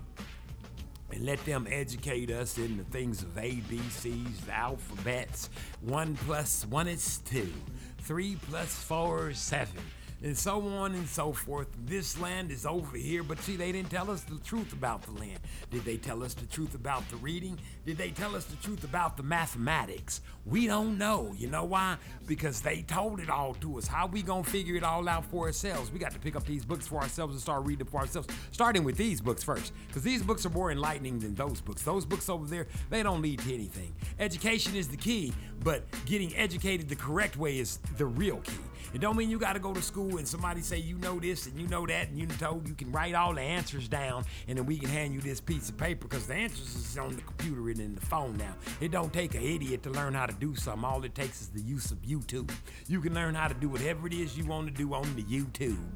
and let them educate us in the things of ABCs, the alphabets. One plus one is two, three plus four is seven, and so on and so forth. This land is over here, but see, they didn't tell us the truth about the land. Did they tell us the truth about the reading? Did they tell us the truth about the mathematics? We don't know. You know why? Because they told it all to us. How we gonna figure it all out for ourselves? We got to pick up these books for ourselves and start reading for ourselves. Starting with these books first, because these books are more enlightening than those books. Those books over there, they don't lead to anything. Education is the key, but getting educated the correct way is the real key. It don't mean you got to go to school and somebody say you know this and you know that and you told you can write all the answers down and then we can hand you this piece of paper because the answers is on the computer and in the phone now. It don't take an idiot to learn how to do something. All it takes is the use of YouTube. You can learn how to do whatever it is you want to do on the YouTube. [laughs]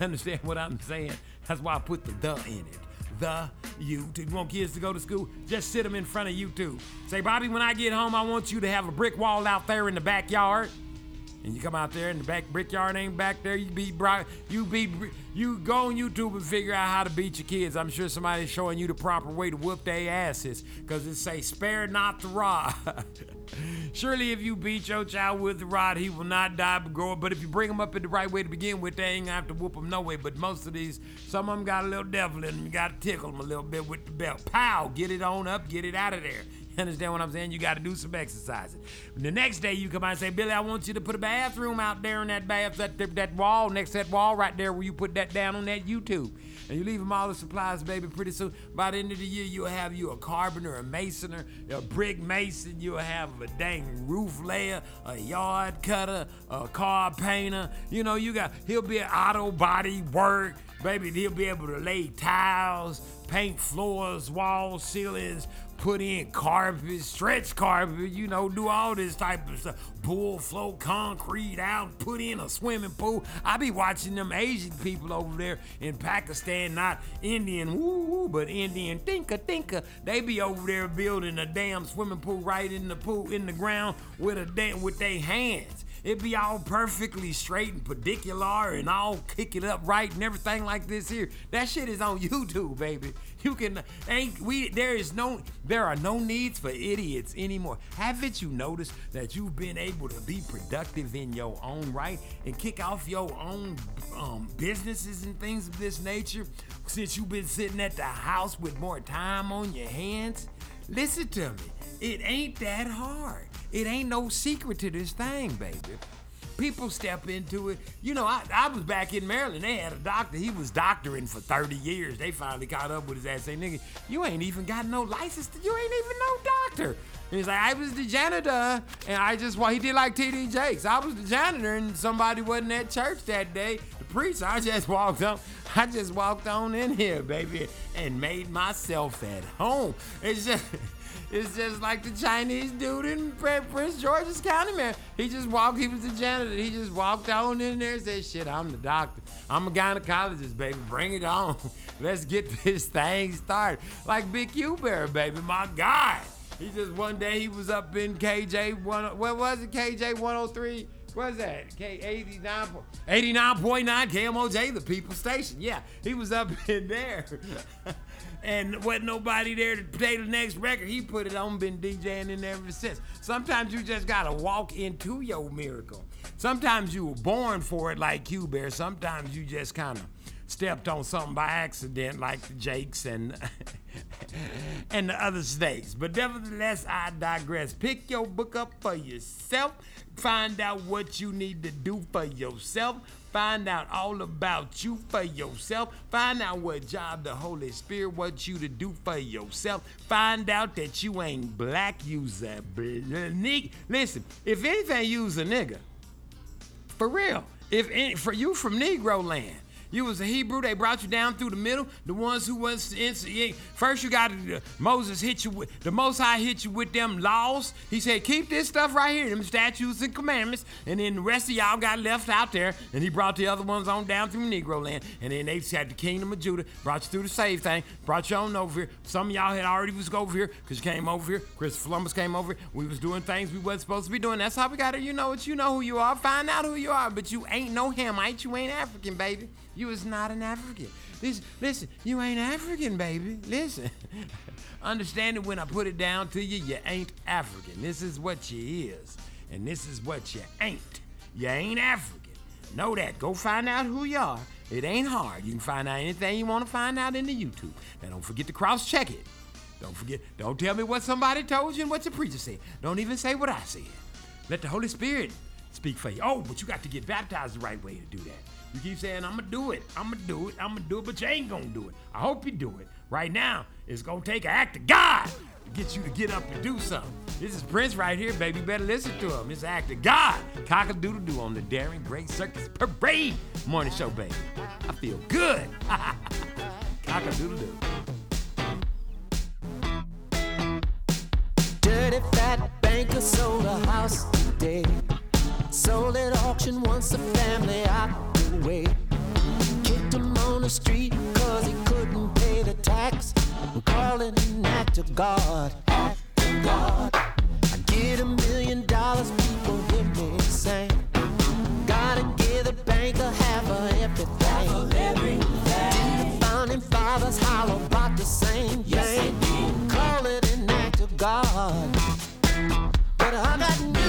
You understand what I'm saying? That's why I put the the in it the YouTube. You want kids to go to school? Just sit them in front of YouTube. Say, Bobby, when I get home, I want you to have a brick wall out there in the backyard. And you come out there and the back brickyard ain't back there. You beat bri- you beat you go on YouTube and figure out how to beat your kids. I'm sure somebody's showing you the proper way to whoop their asses because it say spare not the rod. [laughs] Surely if you beat your child with the rod, he will not die but grow up. But if you bring him up in the right way to begin with, they ain't gonna have to whoop him no way. But most of these, some of them got a little devil in them. You gotta tickle them a little bit with the belt. Pow! Get it on up, get it out of there. Understand what I'm saying? You got to do some exercising. The next day you come out and say, Billy, I want you to put a bathroom out there in that bath, that, that, wall, next that wall right there where you put that down on that YouTube. And you leave them all the supplies, baby. Pretty soon, by the end of the year, you'll have you a carpenter, a masoner, a brick mason. You'll have a dang roof layer, a yard cutter, a car painter. You know, you got, he'll be an auto body work. Baby, he'll be able to lay tiles, paint floors, walls, ceilings, put in carpet, stretch carpet, you know, do all this type of stuff. Bull flow concrete out, put in a swimming pool. I be watching them Asian people over there in Pakistan, not Indian, woo woo, but Indian thinker thinker. They be over there building a damn swimming pool right in the pool in the ground with a damn with their hands. It be all perfectly straight and particular and all kick it up right and everything like this here. That shit is on [laughs] YouTube, baby. You can ain't we there is no there are no needs for idiots anymore. Haven't you noticed that you've been able to be productive in your own right and kick off your own um, businesses and things of this nature since you've been sitting at the house with more time on your hands? Listen to me. It ain't that hard. It ain't no secret to this thing, baby. People step into it. You know, I, I was back in Maryland. They had a doctor. He was doctoring for 30 years. They finally caught up with his ass. Say, nigga, you ain't even got no license. To, you ain't even no doctor. And he's like, I was the janitor, and I just, well, he did like TD Jakes. I was the janitor, and somebody wasn't at church that day The preach. I just walked on, I just walked on in here, baby, and made myself at home. It's just, [laughs] it's just like the Chinese dude in Prince George's County, man. He just walked, he was the janitor. He just walked on in there and said, shit, I'm the doctor. I'm a gynecologist, baby. Bring it on. [laughs] Let's get this thing started. Like Big Q Bear, baby, my God. He just one day he was up in KJ one. What was it? KJ 103. What's that? K 89. 89.9 KMOJ, the People Station. Yeah, he was up [laughs] in there. And wasn't nobody there to play the next record. He put it on, been DJing in there ever since. Sometimes you just gotta walk into your miracle. Sometimes you were born for it like Q Bear. Sometimes you just kind of stepped on something by accident like the Jakes and [laughs] and the other snakes. But nevertheless, I digress. Pick your book up for yourself. Find out what you need to do for yourself. Find out all about you for yourself. Find out what job the Holy Spirit wants you to do for yourself. Find out that you ain't black, you's a nigga. Listen, if anything, you's a nigga. For real. If any, for you from Negro land, you was a Hebrew. They brought you down through the middle. The ones who was in, first, you got uh, Moses hit you with the Most High hit you with them laws. He said, keep this stuff right here, them statutes and commandments. And then the rest of y'all got left out there. And he brought the other ones on down through Negro land. And then they had the kingdom of Judah, brought you through the save thing, brought you on over here. Some of y'all had already was over here because you came over here. Chris Columbus came over. We was doing things we wasn't supposed to be doing. That's how we got it. You know what? You know who you are. Find out who you are. But you ain't no Hamite. You ain't African, baby. You is not an African. Listen, listen, you ain't African, baby. Listen. [laughs] Understand it when I put it down to you, you ain't African. This is what you is, and this is what you ain't. You ain't African. Know that. Go find out who you are. It ain't hard. You can find out anything you want to find out in the YouTube. Now don't forget to cross check it. Don't forget, don't tell me what somebody told you and what the preacher said. Don't even say what I said. Let the Holy Spirit speak for you. Oh, but you got to get baptized the right way to do that. You keep saying, I'm gonna do it, I'm gonna do it, I'm gonna do it, but you ain't gonna do it. I hope you do it. Right now, it's gonna take an act of God to get you to get up and do something. This is Prince right here, baby. You better listen to him. It's an act of God. Cock a doodle doo on the Darren Gray Circus Parade morning show, baby. I feel good. [laughs] Cock a doodle doo. Dirty fat banker sold a house today. Sold at auction once the family out the way. Kicked him on the street cause he couldn't pay the tax. Call it an act of God. Act of God. I get a million dollars, people hear me say. Gotta give the banker half of everything. Half of everything. The founding fathers holler about the same thing. Call it an act of God. But I got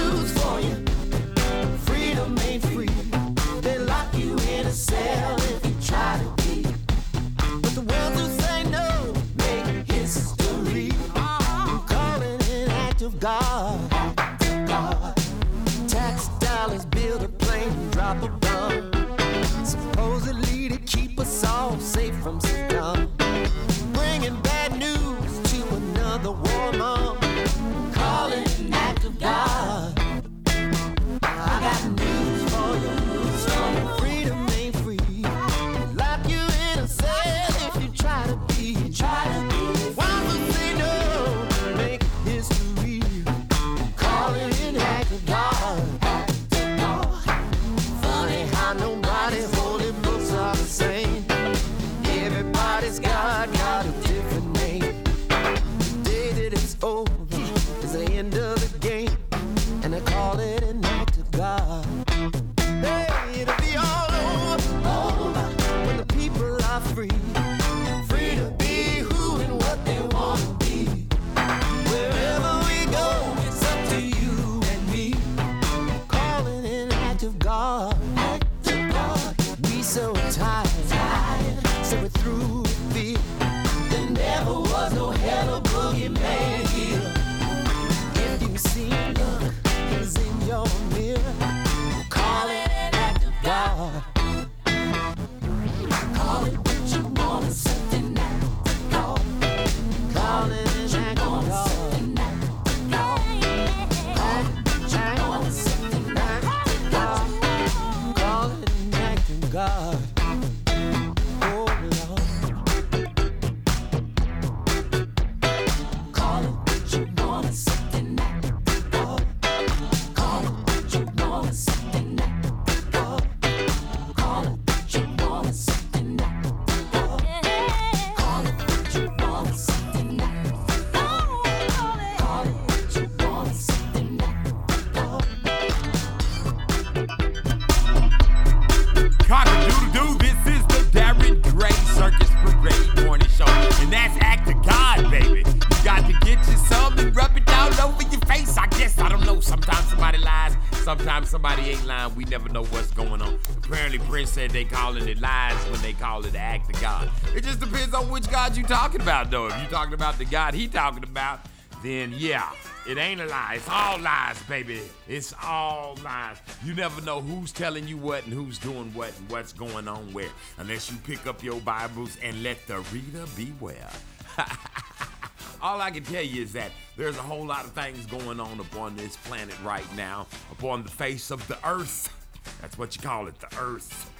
never know what's going on. Apparently, Prince said they calling it lies when they call it the Act of God. It just depends on which God you talking about, though. If you talking about the God he talking about, then yeah, it ain't a lie. It's all lies, baby. It's all lies. You never know who's telling you what and who's doing what and what's going on where, unless you pick up your Bibles and let the reader beware. [laughs] all I can tell you is that there's a whole lot of things going on upon this planet right now, upon the face of the earth. [laughs] That's what you call it, the earth.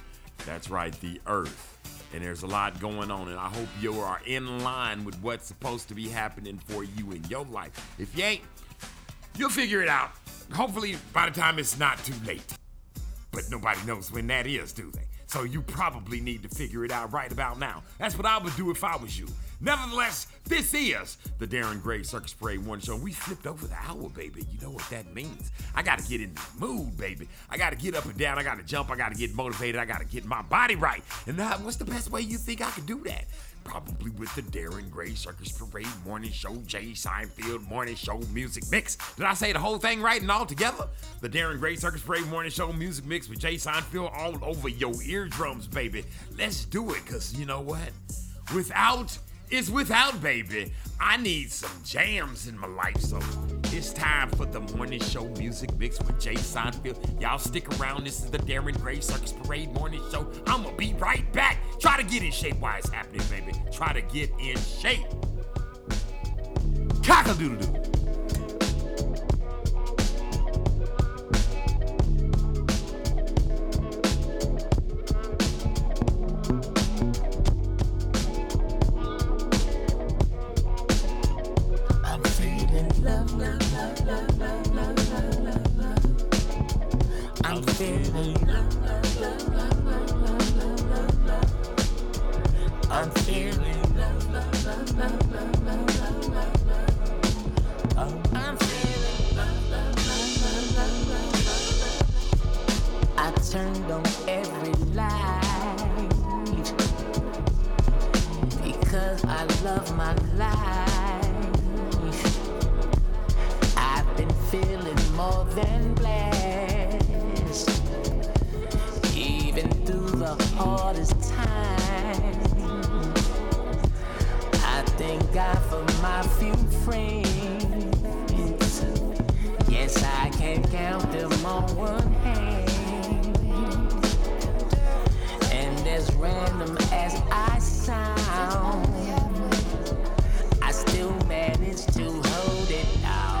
That's right, the earth. And there's a lot going on, and I hope you are in line with what's supposed to be happening for you in your life. If you ain't, you'll figure it out. Hopefully, by the time it's not too late. But nobody knows when that is, do they? So you probably need to figure it out right about now. That's what I would do if I was you. Nevertheless, this is the Darren Gray Circus Parade One Show. We flipped over the hour, baby. You know what that means. I gotta get in the mood, baby. I gotta get up and down. I gotta jump. I gotta get motivated. I gotta get my body right. And now, what's the best way you think I could do that? Probably with the Darren Gray Circus Parade Morning Show, Jay Seinfeld Morning Show Music Mix. Did I say the whole thing right and all together? The Darren Gray Circus Parade Morning Show Music Mix with Jay Seinfeld all over your eardrums, baby. Let's do it, because you know what? Without is without, baby. I need some jams in my life, so it's time for the morning show music mix with Jay Seinfeld. Y'all stick around. This is the Darren Gray Circus Parade Morning Show. I'm gonna be right back. Try to get in shape while it's happening, baby. Try to get in shape. Cock-a-doodle-doo. Oh, I'm feeling love, love. I turned on every light because I love my life. I've been feeling more than blessed, the hardest time. I thank God for my few friends. Yes, I can count them on one hand. And as random as I sound, I still manage to hold it down.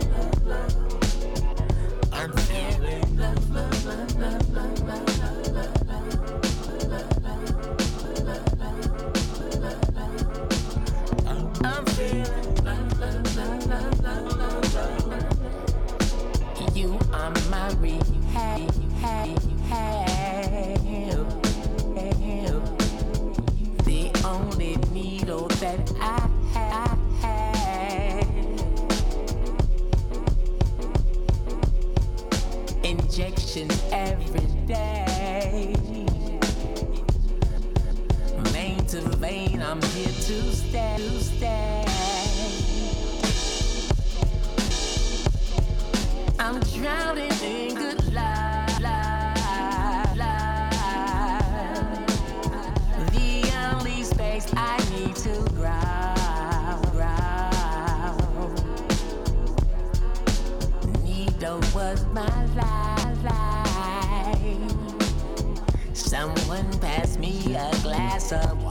have, have, have. The only needle that I have. Injection every day. Vein to vein, I'm here to stay. To stay. I'm drowning in good life. The only space I need to ground. ground. Was my life. Someone pass me a glass of wine.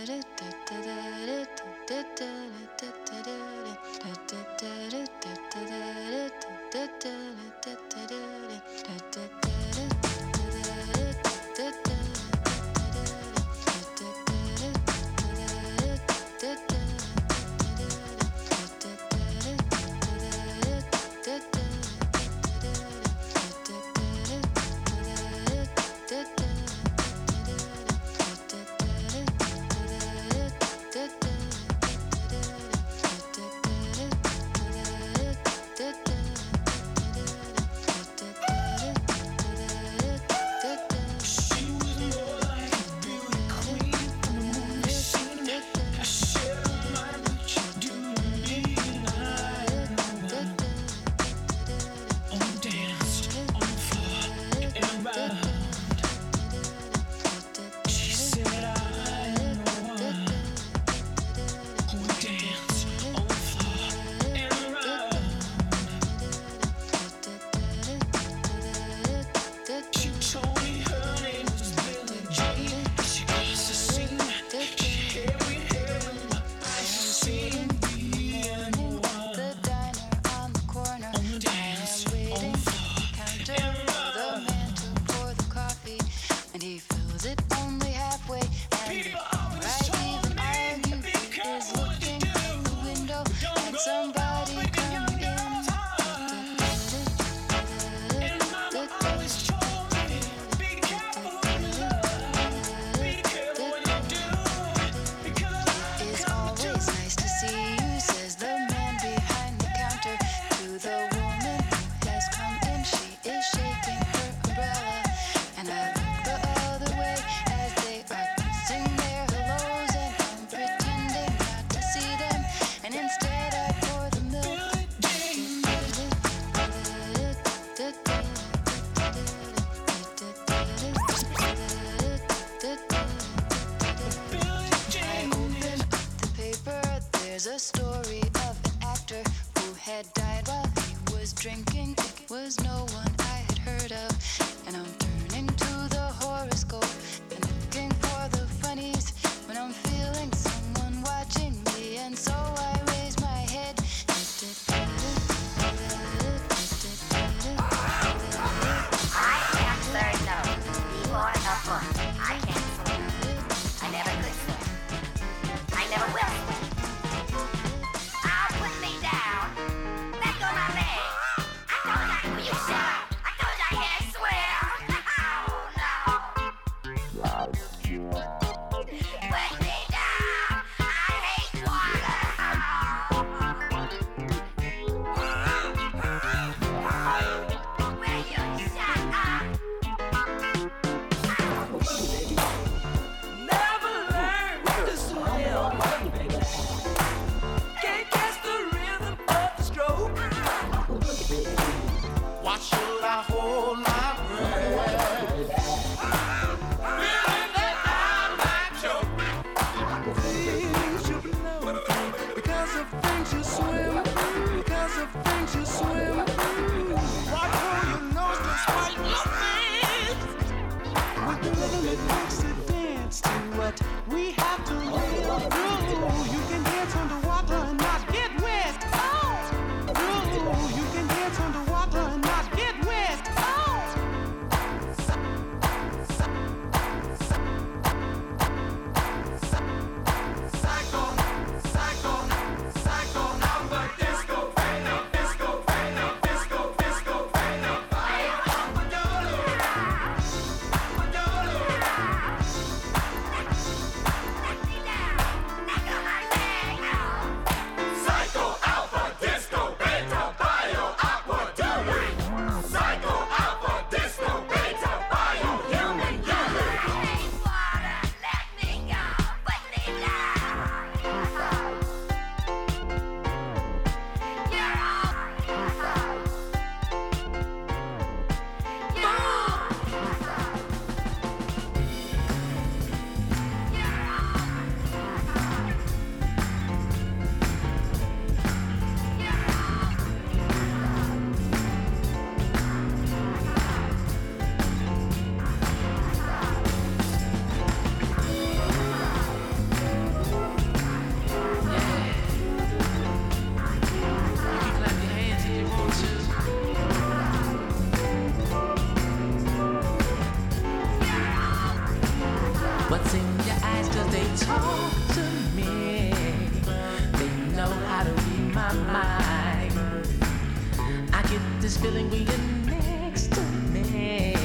this feeling when you're next to me.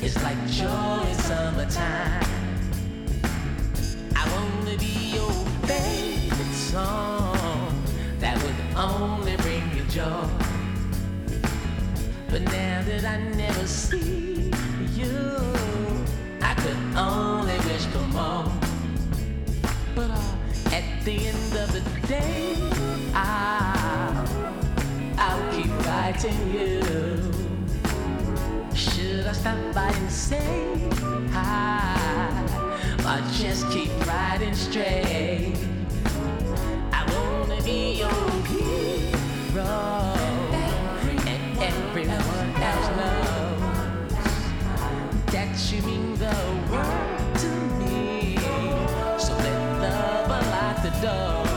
It's like joy in summertime. I wanna be your favorite song that would only bring you joy. But now that I never see you, I could only wish for more. But uh, at the end of the day, I'll keep you. Should I stop by and say hi? Or just keep riding straight? I wanna be your hero. And everyone else knows that you mean the world to me. So let love unlock the door.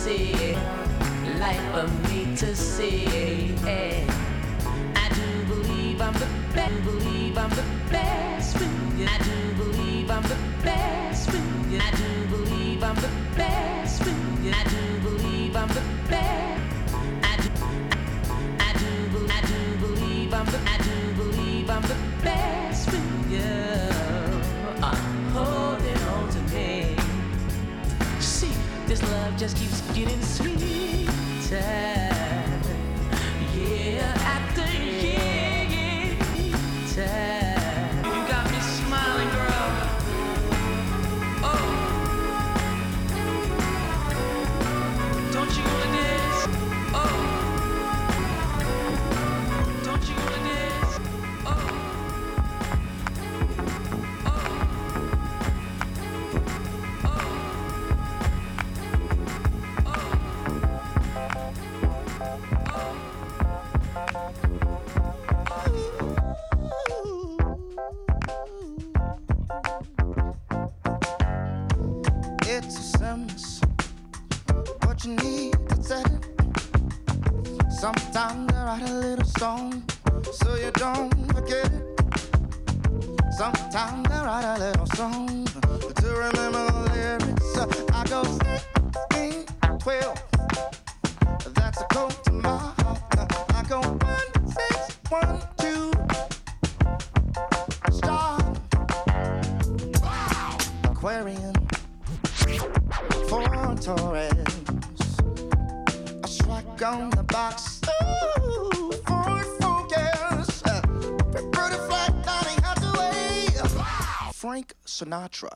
See. Life for me to see. Eh. I do believe I'm the best. Believe I'm the best. I do believe I'm the best. I do believe I'm the best. I do believe I'm the best. I do. I do. I do believe I'm the. I do believe I'm the best just keeps getting sweeter. Sinatra.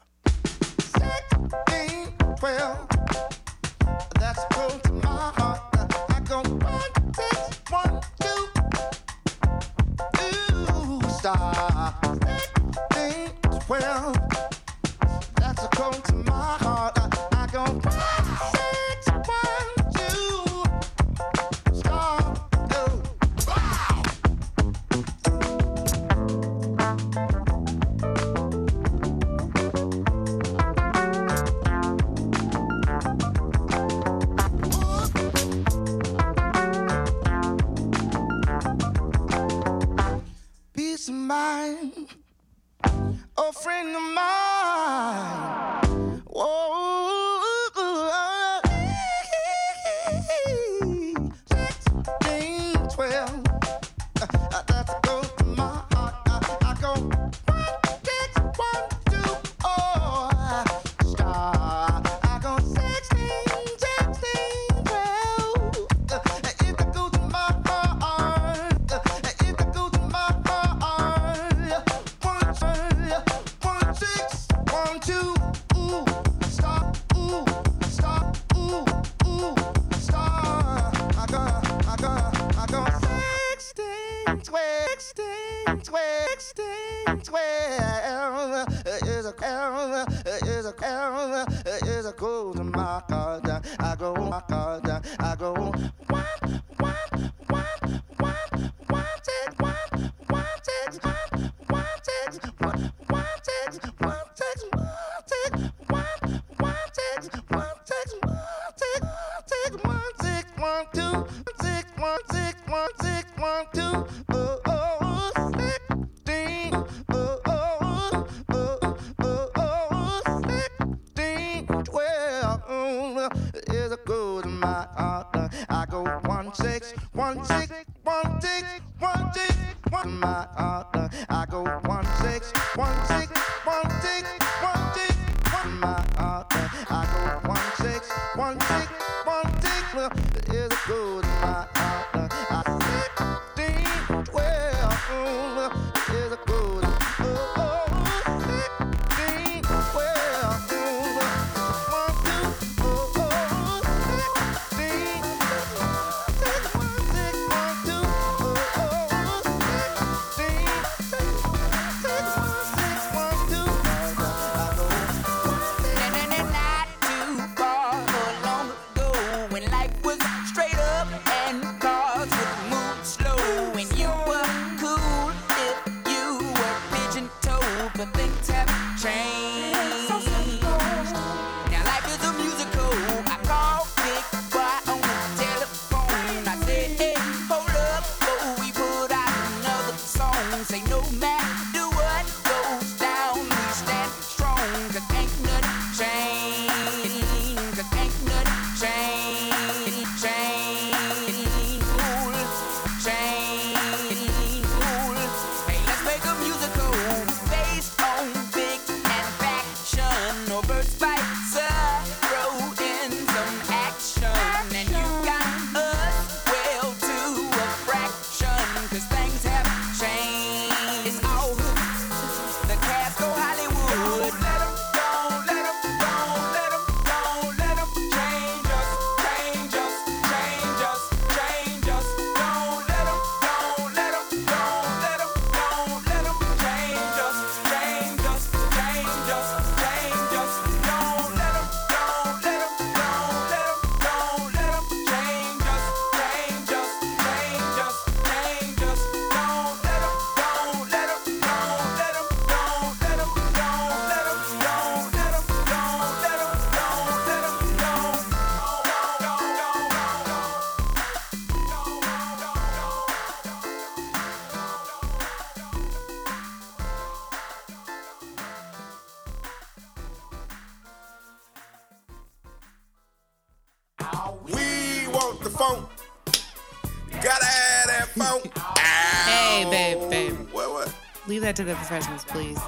That to the professionals, please.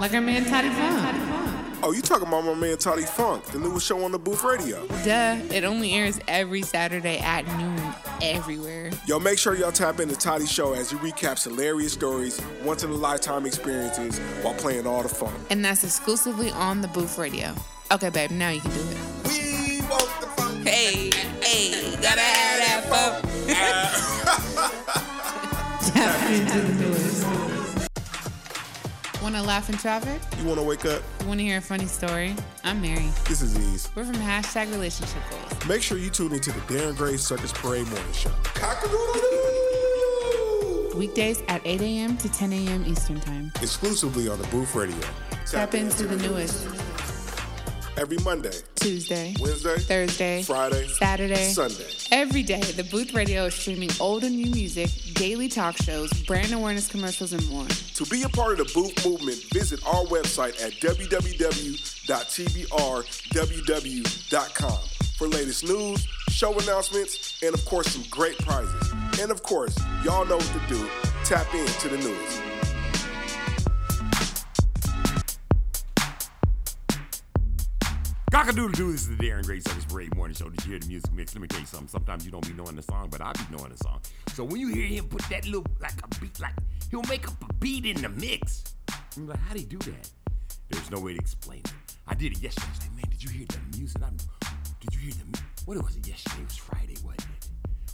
Like our man Toddy Funk. Oh, you talking about my man Toddy Funk, the newest show on the Booth Radio. Duh. It only airs every Saturday at noon everywhere. Yo, make sure y'all tap into Toddy's show as he recaps hilarious stories, once in a lifetime experiences while playing all the funk. And that's exclusively on the Booth Radio. Okay, babe, now you can do it. We want the funk. Hey, hey, gotta have that funk. [laughs] [laughs] Tap into the newest. Wanna laugh in traffic? You wanna wake up? You wanna hear a funny story? I'm Mary. This is Ease. We're from hashtag relationship goals. Make sure you tune into the Darren Gray Circus Parade Morning Show. Weekdays at 8 a.m. to 10 a.m. Eastern Time. Exclusively on the Booth Radio. Tap into the newest. Every Monday, Tuesday, Wednesday, Thursday, Friday, Saturday, Sunday. Every day, the Booth Radio is streaming old and new music, daily talk shows, brand awareness commercials, and more. To be a part of the Booth movement, visit our website at www.tbrww.com for latest news, show announcements, and of course, some great prizes. And of course, y'all know what to do. Tap into the news. Cockadoodle doo, this is the Darren Gray Circus Parade Morning Show. Did you hear the music mix? Let me tell you something. Sometimes you don't be knowing the song, but I be knowing the song. So when you hear him put that little, like a beat, like he'll make up a beat in the mix. I'm like, how'd he do that? There's no way to explain it. I did it yesterday. I like, man, did you hear the music? I, did you hear the, what was it yesterday? It was Friday, wasn't it?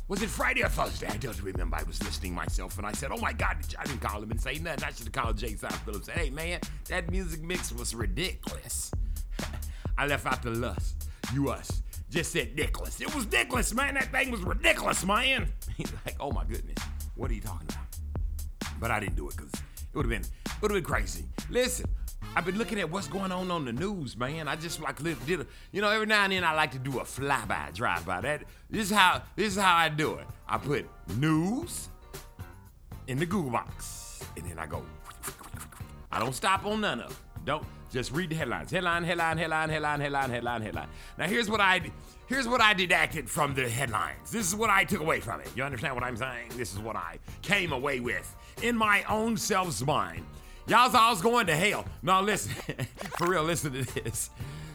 Was it Friday or Thursday? I don't remember. I was listening myself and I said, oh my God, I didn't call him and say nothing. I should have called Jay South Phillips and said, hey man, that music mix was ridiculous. [laughs] I left out the lust. You us. Just said Nicholas. It was Nicholas, man. That thing was ridiculous, man. [laughs] He's like, oh my goodness. What are you talking about? But I didn't do it because it would have been would have been crazy. Listen, I've been looking at what's going on on the news, man. I just like li- did a, you know, every now and then I like to do a flyby, drive by. That this is how this is how I do it. I put news in the Google box, and then I go. I don't stop on none of them. Don't just read the headlines. Headline, headline, headline, headline, headline, headline, headline. Now here's what I here's what I didacted from the headlines. This is what I took away from it. You understand what I'm saying? This is what I came away with in my own self's mind. Y'all's alls going to hell. Now listen, [laughs] for real, listen to this.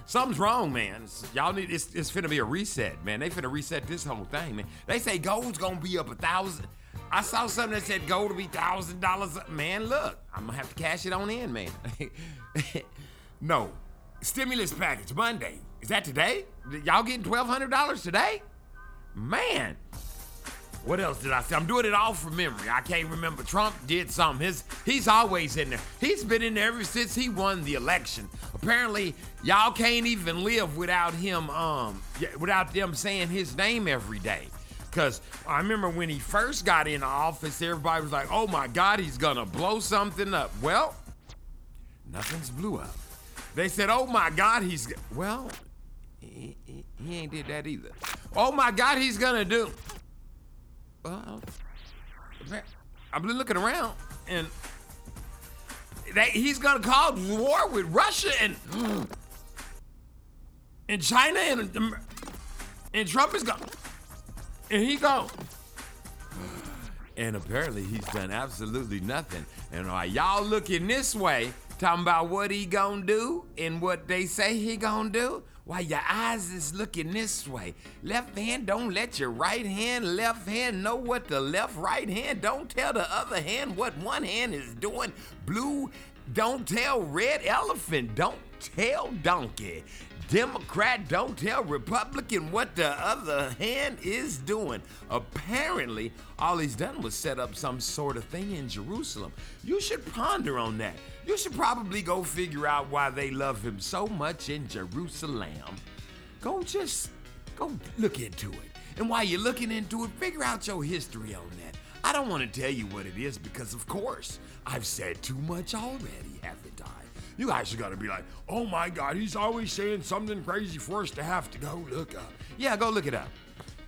Something's wrong, man. Y'all need it's, it's finna be a reset, man. They finna reset this whole thing, man. They say gold's gonna be up a thousand. I saw something that said gold will be thousand dollars. Man, look, I'm gonna have to cash it on in, man. [laughs] no, stimulus package Monday. Is that today? Y'all getting twelve hundred dollars today? Man, what else did I say? I'm doing it all from memory. I can't remember. Trump did something. His he's always in there. He's been in there ever since he won the election. Apparently, y'all can't even live without him. Um, without them saying his name every day. Cause I remember when he first got in office, everybody was like, "Oh my God, he's gonna blow something up." Well, Nothing's blew up. They said, "Oh my God, he's g-" well." He, he, ain't did that either. Oh my God, he's gonna do. Well, been looking around, and they, he's gonna cause war with Russia and [gasps] and China and um, and Trump is gone, and he gone. [sighs] And apparently he's done absolutely nothing. And while y'all looking this way, talking about what he gonna do and what they say he gonna do, while your eyes is looking this way. Left hand don't let your right hand, left hand know what the left right hand don't tell the other hand what one hand is doing. Blue don't tell red elephant, don't tell donkey. Democrat don't tell Republican what the other hand is doing. Apparently, all he's done was set up some sort of thing in Jerusalem. You should ponder on that. You should probably go figure out why they love him so much in Jerusalem. Go just go look into it. And while you're looking into it, figure out your history on that. I don't want to tell you what it is because, of course, I've said too much already, haven't? You guys are gonna be like, oh my god, he's always saying something crazy for us to have to go look up. Yeah, go look it up.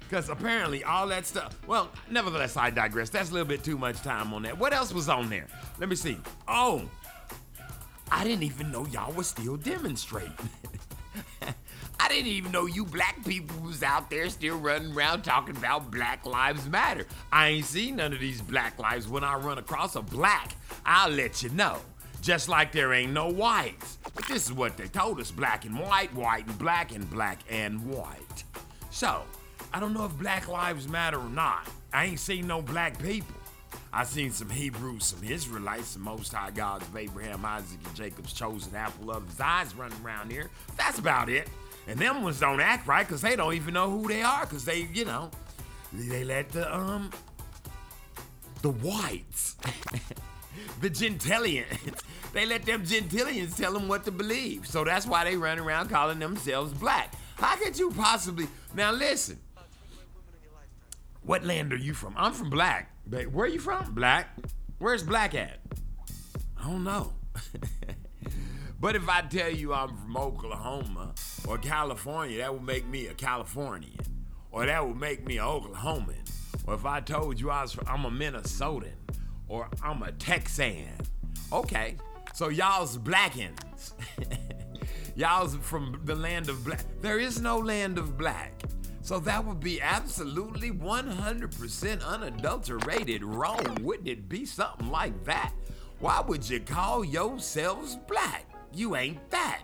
Because apparently all that stuff, well, nevertheless, I digress. That's a little bit too much time on that. What else was on there? Let me see. Oh, I didn't even know y'all was still demonstrating. [laughs] I didn't even know you black people was out there still running around talking about Black Lives Matter. I ain't seen none of these black lives. When I run across a black, I'll let you know. Just like there ain't no whites. But this is what they told us black and white, white and black, and black and white. So, I don't know if Black Lives Matter or not. I ain't seen no black people. I seen some Hebrews, some Israelites, some Most High gods of Abraham, Isaac, and Jacob's chosen apple of his eyes running around here. That's about it. And them ones don't act right because they don't even know who they are because they, you know, they let the, um, the whites, [laughs] [laughs] the Gentilians, [laughs] they let them Gentilians tell them what to believe. So that's why they run around calling themselves black. How could you possibly, now listen, what land are you from? I'm from Black. Where are you from? Black. Where's Black at? I don't know. [laughs] but if I tell you I'm from Oklahoma or California, that would make me a Californian. Or that would make me an Oklahoman. Or if I told you I was from, I'm a Minnesotan or I'm a Texan. Okay, so y'all's blackins. [laughs] y'all's from the land of black. There is no land of black. So that would be absolutely 100% unadulterated wrong. Wouldn't it be something like that? Why would you call yourselves black? You ain't that.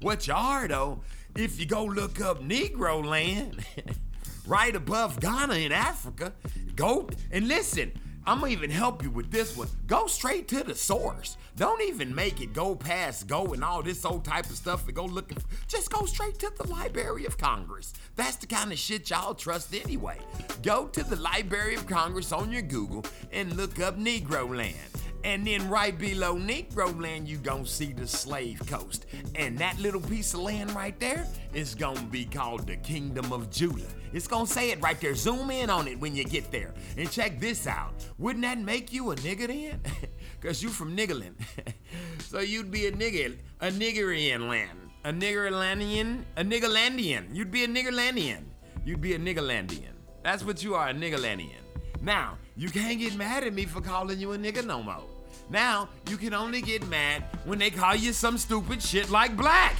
What you are, though, if you go look up Negro land, [laughs] right above Ghana in Africa, go and listen. I'm gonna even help you with this one. Go straight to the source. Don't even make it go past go and all this old type of stuff and go looking. Just go straight to the Library of Congress. That's the kind of shit y'all trust anyway. Go to the Library of Congress on your Google and look up Negro land. And then right below Negro land, you gonna see the slave coast. And that little piece of land right there is gonna be called the Kingdom of Judah. It's gonna say it right there. Zoom in on it when you get there. And check this out. Wouldn't that make you a nigger then? [laughs] Cause you from Niggerland. [laughs] so you'd be a nigger, a niggerian land. A niggerlandian, a niggerlandian. You'd be a niggerlandian. You'd be a niggerlandian. That's what you are, a niggerlandian. Now, you can't get mad at me for calling you a nigger no more. Now, you can only get mad when they call you some stupid shit like black.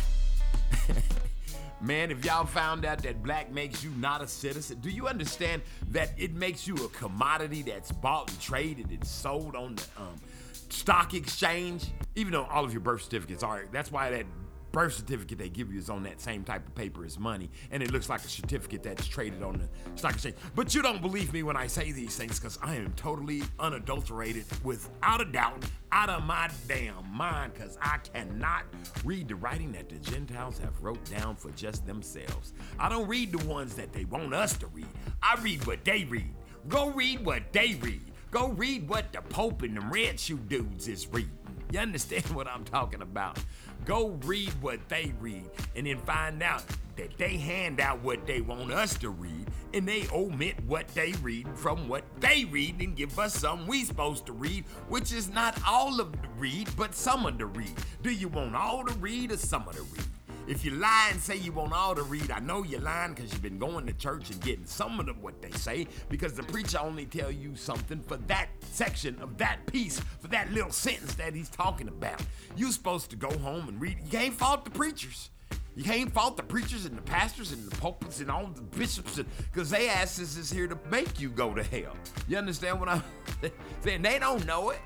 [laughs] Man, if y'all found out that black makes you not a citizen, do you understand that it makes you a commodity that's bought and traded and sold on the um, stock exchange? Even though all of your birth certificates are, that's why that birth certificate they give you is on that same type of paper as money, and it looks like a certificate that's traded on the stock exchange. But you don't believe me when I say these things because I am totally unadulterated, without a doubt, out of my damn mind, because I cannot read the writing that the Gentiles have wrote down for just themselves. I don't read the ones that they want us to read. I read what they read. Go read what they read. Go read what the Pope and the Red Shoe dudes is reading. You understand [laughs] what I'm talking about? Go read what they read and then find out that they hand out what they want us to read and they omit what they read from what they read and give us some we supposed to read, which is not all of the read, but some of the read. Do you want all to read or some of the read? If you lie and say you want all to read, I know you're lying because you've been going to church and getting some of the, what they say because the preacher only tell you something for that section of that piece, for that little sentence that he's talking about. you supposed to go home and read. You can't fault the preachers. You can't fault the preachers and the pastors and the pulpits and all the bishops because they asses is here to make you go to hell. You understand what I'm [laughs] saying? They don't know it.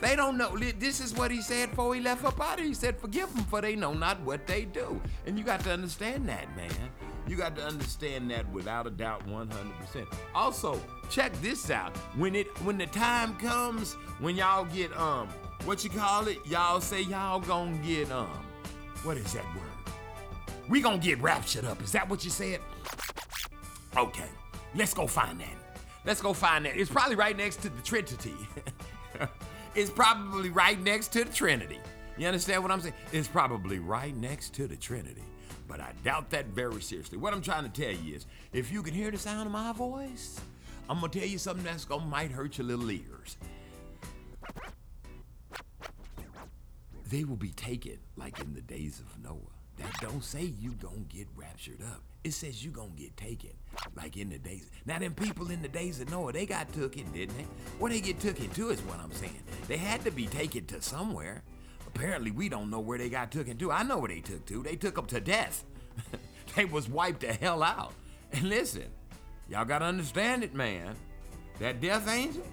They don't know. This is what he said before he left up out. He said, Forgive them, for they know not what they do. And you got to understand that, man. You got to understand that without a doubt 100%. Also, check this out. When it when the time comes when y'all get um what you call it? Y'all say y'all gonna get um what is that word? We gonna get raptured up. Is that what you said? Okay, let's go find that. Let's go find that. It's probably right next to the Trinity. [laughs] it's probably right next to the Trinity. You understand what I'm saying? It's probably right next to the Trinity. But I doubt that very seriously. What I'm trying to tell you is if you can hear the sound of my voice, I'm gonna tell you something that's gonna might hurt your little ears. They will be taken like in the days of Noah. That don't say you gonna get raptured up. It says you gonna get taken like in the days. Now them people in the days of Noah, they got taken, didn't they? Where they get taken to is what I'm saying. They had to be taken to somewhere. Apparently we don't know where they got taken to. I know where they took to. They took them to death. [laughs] they was wiped the hell out. And listen, y'all gotta understand it, man. That death angel,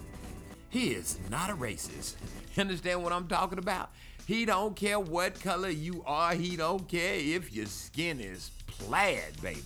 he is not a racist. You understand what I'm talking about? He don't care what color you are. He don't care if your skin is plaid, baby.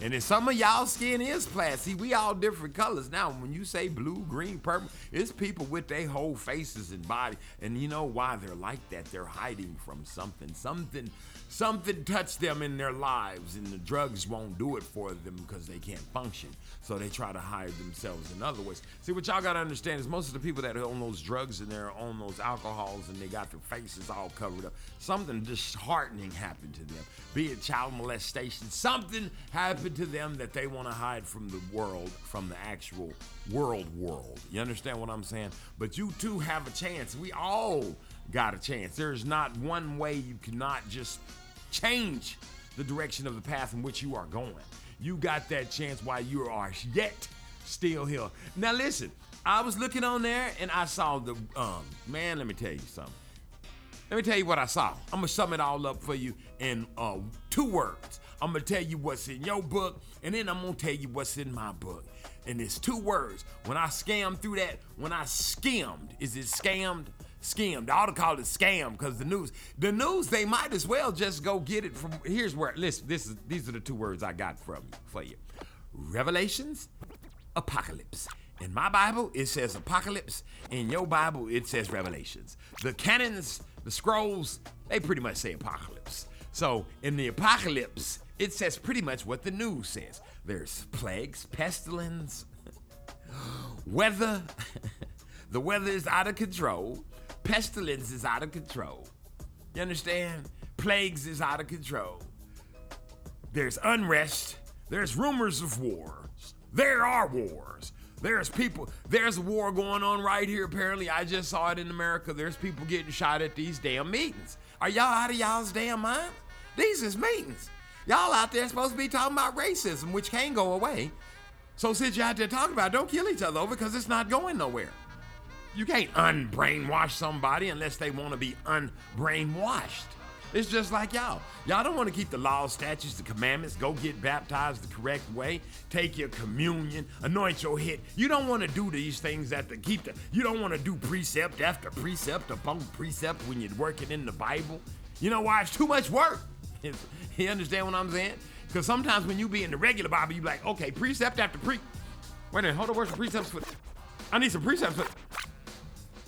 And if some of y'all skin is plaid, see, we all different colors. Now, when you say blue, green, purple, it's people with their whole faces and body. And you know why they're like that? They're hiding from something. Something, something touched them in their lives, and the drugs won't do it for them because they can't function. So they try to hide themselves in other ways. See, what y'all gotta understand is most of the people that are on those drugs and they're on those alcohols and they got their faces all covered up, something disheartening happened to them. Be it child molestation, something happened to them that they want to hide from the world, from the actual world world. You understand what I'm saying? But you too have a chance. We all got a chance. There's not one way you cannot just change the direction of the path in which you are going. You got that chance while you are yet still here. Now listen, I was looking on there and I saw the um man, let me tell you something. Let me tell you what I saw. I'm gonna sum it all up for you in uh, two words. I'm gonna tell you what's in your book, and then I'm gonna tell you what's in my book. And it's two words. When I scammed through that, when I skimmed, is it scammed? Skimmed. I ought to call it scam because the news, the news, they might as well just go get it from. Here's where. Listen, this is these are the two words I got from you for you. Revelations, apocalypse. In my Bible, it says apocalypse. In your Bible, it says revelations. The canons, the scrolls, they pretty much say apocalypse. So in the apocalypse, it says pretty much what the news says. There's plagues, pestilence, [gasps] weather. [laughs] the weather is out of control. Pestilence is out of control. You understand? Plagues is out of control. There's unrest. There's rumors of wars. There are wars. There's people, there's war going on right here. Apparently, I just saw it in America. There's people getting shot at these damn meetings. Are y'all out of y'all's damn mind? These is meetings. Y'all out there supposed to be talking about racism, which can't go away. So since you're out there talking about it, don't kill each other over because it's not going nowhere. You can't unbrainwash somebody unless they want to be unbrainwashed. It's just like y'all. Y'all don't want to keep the laws, statutes, the commandments, go get baptized the correct way, take your communion, anoint your head. You don't want to do these things that keep the you don't want to do precept after precept upon precept when you're working in the Bible. You know why? It's too much work. [laughs] you understand what I'm saying? Because sometimes when you be in the regular Bible, you be like, okay, precept after pre. Wait a minute, hold on, where's the precepts for? I need some precepts for.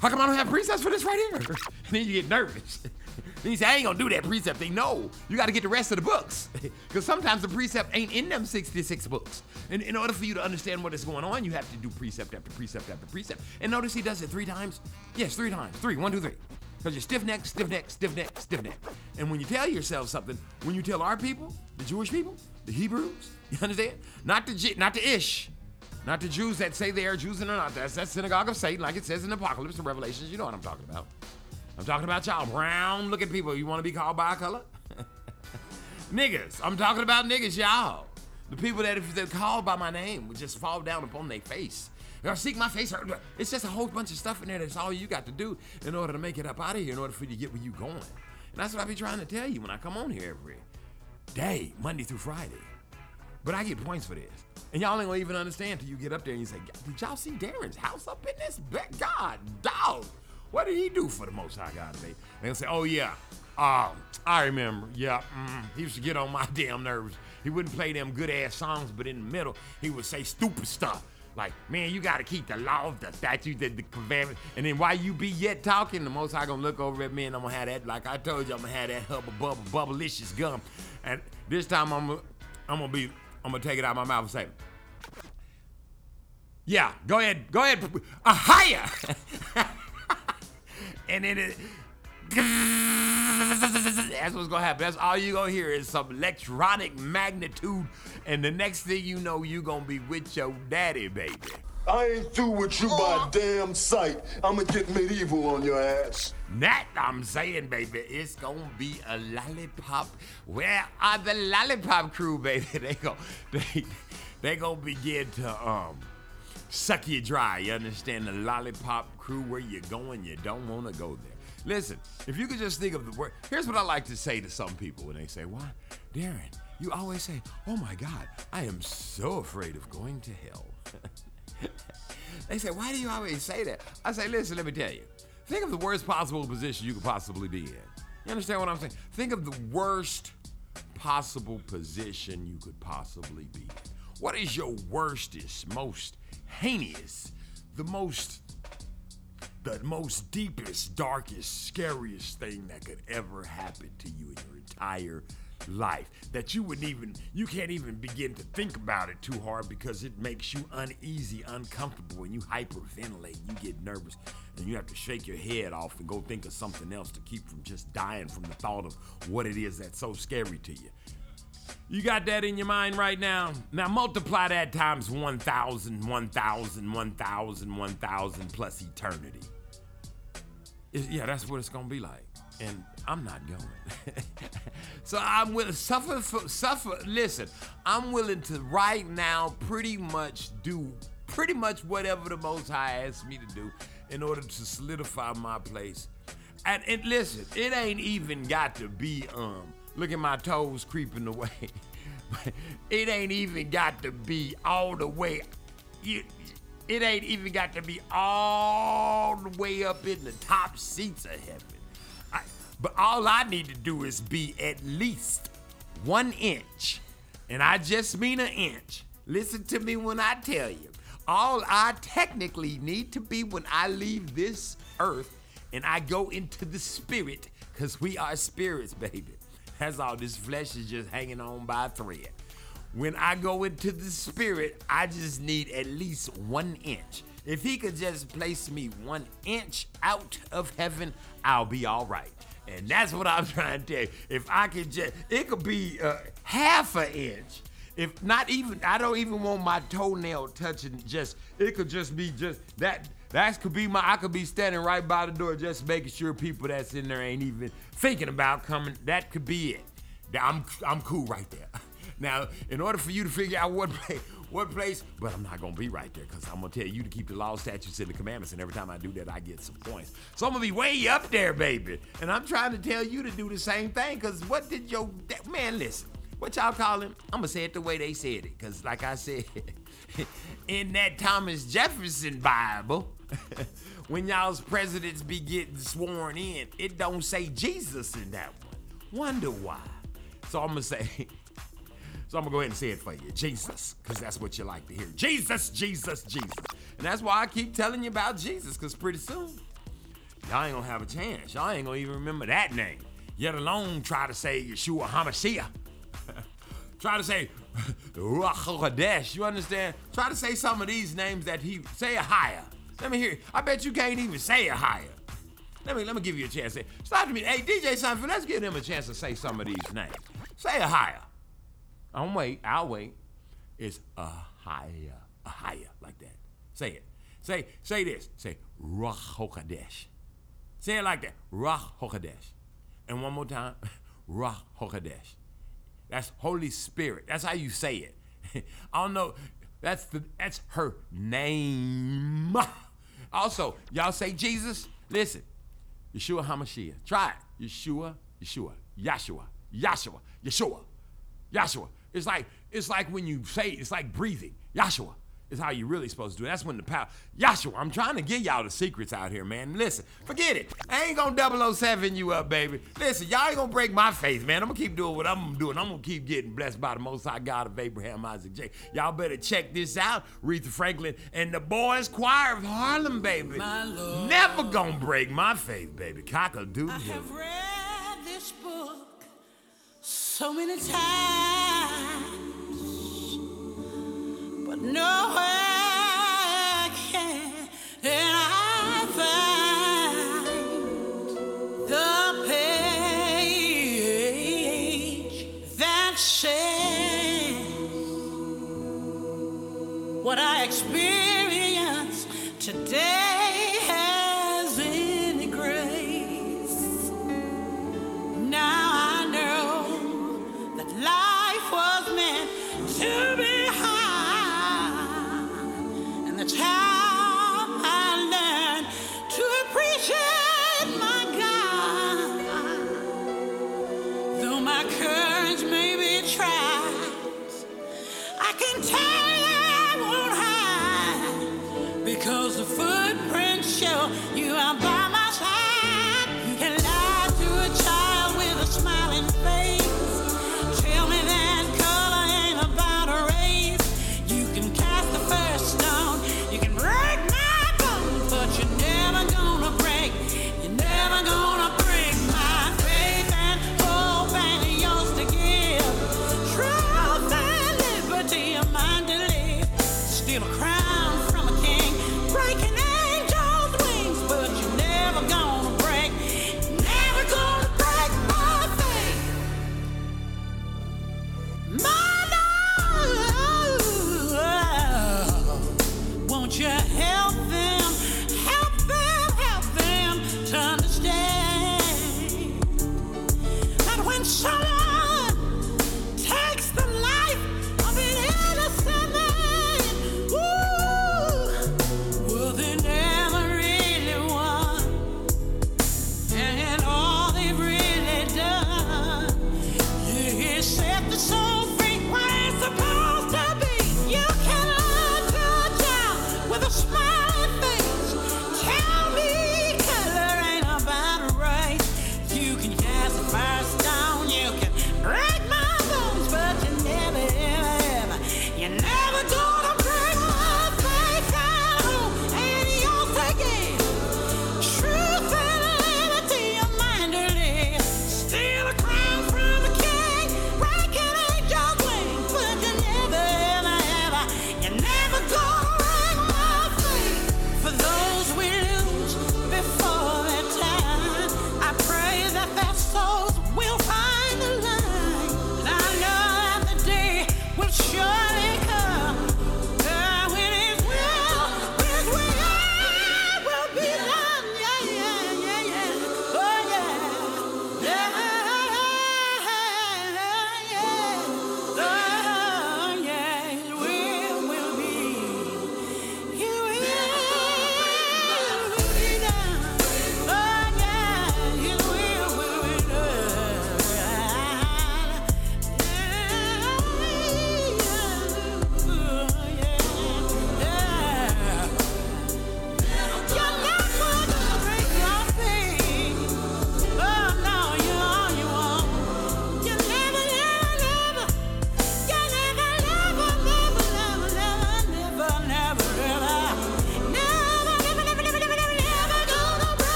How come I don't have precepts for this right here? And [laughs] then you get nervous. [laughs] then you say, I ain't gonna do that precept thing. No, you gotta get the rest of the books. [laughs] Because sometimes the precept ain't in them 66 books. And in order for you to understand what is going on, you have to do precept after precept after precept. And notice he does it three times. Yes, three times. Three. One, two, three. Because you're stiff neck, stiff neck, stiff neck, stiff neck. And when you tell yourself something, when you tell our people, the Jewish people, the Hebrews, you understand? Not the not the Ish, not the Jews that say they are Jews and are not. That's that synagogue of Satan, like it says in Apocalypse and Revelations. You know what I'm talking about. I'm talking about y'all brown looking people. You want to be called by a color? [laughs] niggas. I'm talking about niggas, y'all. The people that if they're called by my name would just fall down upon their face. Or seek my face. It's just a whole bunch of stuff in there that's all you got to do in order to make it up out of here, in order for you to get where you going. And that's what I be trying to tell you when I come on here every day, Monday through Friday. But I get points for this. And y'all ain't gonna even understand till you get up there and you say, Did y'all see Darren's house up in this? Be- God, dog. What did he do for the most high God today? And they'll say, Oh, yeah. Um, I remember. Yeah. Mm, he used to get on my [laughs] damn nerves. He wouldn't play them good ass songs, but in the middle, he would say stupid stuff. Like, man, you gotta keep the law, the statutes, the, the commandments. And then while you be yet talking, the most high gonna look over at me and I'm gonna have that, like I told you, I'm gonna have that hubba bubble bubblicious gum. And this time I'm I'm gonna be, I'm gonna take it out of my mouth and say, yeah, go ahead, go ahead, a uh, higher. [laughs] and then it, [laughs] that's what's gonna happen. That's all you gonna hear is some electronic magnitude, and the next thing you know, you gonna be with your daddy, baby. I ain't through with you by a damn sight. I'ma get medieval on your ass. That I'm saying, baby, it's gonna be a lollipop. Where are the lollipop crew, baby? [laughs] They go, they, they gonna begin to um suck you dry. You understand? The lollipop crew, where you going? You don't wanna go there. Listen, if you could just think of the word. Here's what I like to say to some people when they say, "Why, Darren? You always say, oh my God, I am so afraid of going to hell." [laughs] They say, why do you always say that? I say, listen, let me tell you. Think of the worst possible position you could possibly be in. You understand what I'm saying? Think of the worst possible position you could possibly be in. What is your worstest, most heinous, the most the most deepest, darkest, scariest thing that could ever happen to you in your entire life that you wouldn't even you can't even begin to think about it too hard because it makes you uneasy uncomfortable and you hyperventilate you get nervous and you have to shake your head off and go think of something else to keep from just dying from the thought of what it is that's so scary to you you got that in your mind right now? Now multiply that times 1,000, 1,000, 1,000, 1,000 plus eternity. It- yeah, that's what it's gonna be like. And I'm not going. [laughs] so I'm willing suffer for suffer. Listen, I'm willing to right now pretty much do pretty much whatever the Most High asks me to do in order to solidify my place. And, and listen, it ain't even got to be um. Look at my toes creeping away. [laughs] it ain't even got to be all the way. It ain't even got to be all the way up in the top seats of heaven. But all I need to do is be at least one inch, and I just mean an inch. Listen to me when I tell you. All I technically need to be when I leave this earth and I go into the spirit, because we are spirits, baby. That's all. This flesh is just hanging on by a thread. When I go into the spirit, I just need at least one inch. If he could just place me one inch out of heaven, I'll be all right. And that's what I'm [laughs] trying to tell you. If I could just, it could be uh, half an inch. If not even, I don't even want my toenail touching. Just, it could just be just that. That could be my. I could be standing right by the door, just making sure people that's in there ain't even thinking about coming. That could be it. I'm, I'm cool right there. [laughs] Now, in order for you to figure out what [laughs] what place, but I'm not gonna be right there because I'm gonna tell you to keep the law, statutes, and the commandments. And every time I do that, I get some points. So I'm gonna be way up there, baby. And I'm trying to tell you to do the same thing. Cause what did your man listen? What y'all call him? I'm gonna say it the way they said it. Cause like I said, [laughs] in that Thomas Jefferson Bible, [laughs] when y'all's presidents be getting sworn in, it don't say Jesus in that one. Wonder why. So I'm gonna say. [laughs] So I'm gonna go ahead and say it for you. Jesus, because that's what you like to hear. Jesus, Jesus, Jesus. And that's why I keep telling you about Jesus, because pretty soon, y'all ain't gonna have a chance. Y'all ain't gonna even remember that name. Yet alone try to say Yeshua HaMashiach. [laughs] try to say Ruach. You understand? Try to say some of these names that he say Ahaya. Let me hear. I bet you can't even say Ahaya. Let me let me give you a chance. Stop to me. Hey, DJ Seinfeld, let's give him a chance to say some of these names. Say Ahaya. I'm wait. I'll wait. It's Ahaya, a higher like that. Say it. Say say this. Say Ruach HaKodesh. Say it like that. Ruach HaKodesh. And one more time. [laughs] Ruach HaKodesh. That's Holy Spirit. That's how you say it. [laughs] I don't know. That's the that's her name. [laughs] Also, y'all say Jesus. Listen, Yeshua Hamashiach. Try it. Yeshua, Yeshua, Yahshua, Yahshua, Yeshua, Yahshua. It's like it's like when you say it's like breathing. Yahshua is how you're really supposed to do it. That's when the power. Yahshua, I'm trying to give y'all the secrets out here, man. Listen, forget it. I ain't gonna 007 you up, baby. Listen, y'all ain't gonna break my faith, man. I'm gonna keep doing what I'm doing. I'm gonna keep getting blessed by the Most High God of Abraham, Isaac, J. Y'all better check this out. Aretha Franklin and the Boys Choir of Harlem, baby. Never gonna break my faith, baby. Cock a doodle. I have read this book so many times, but nowhere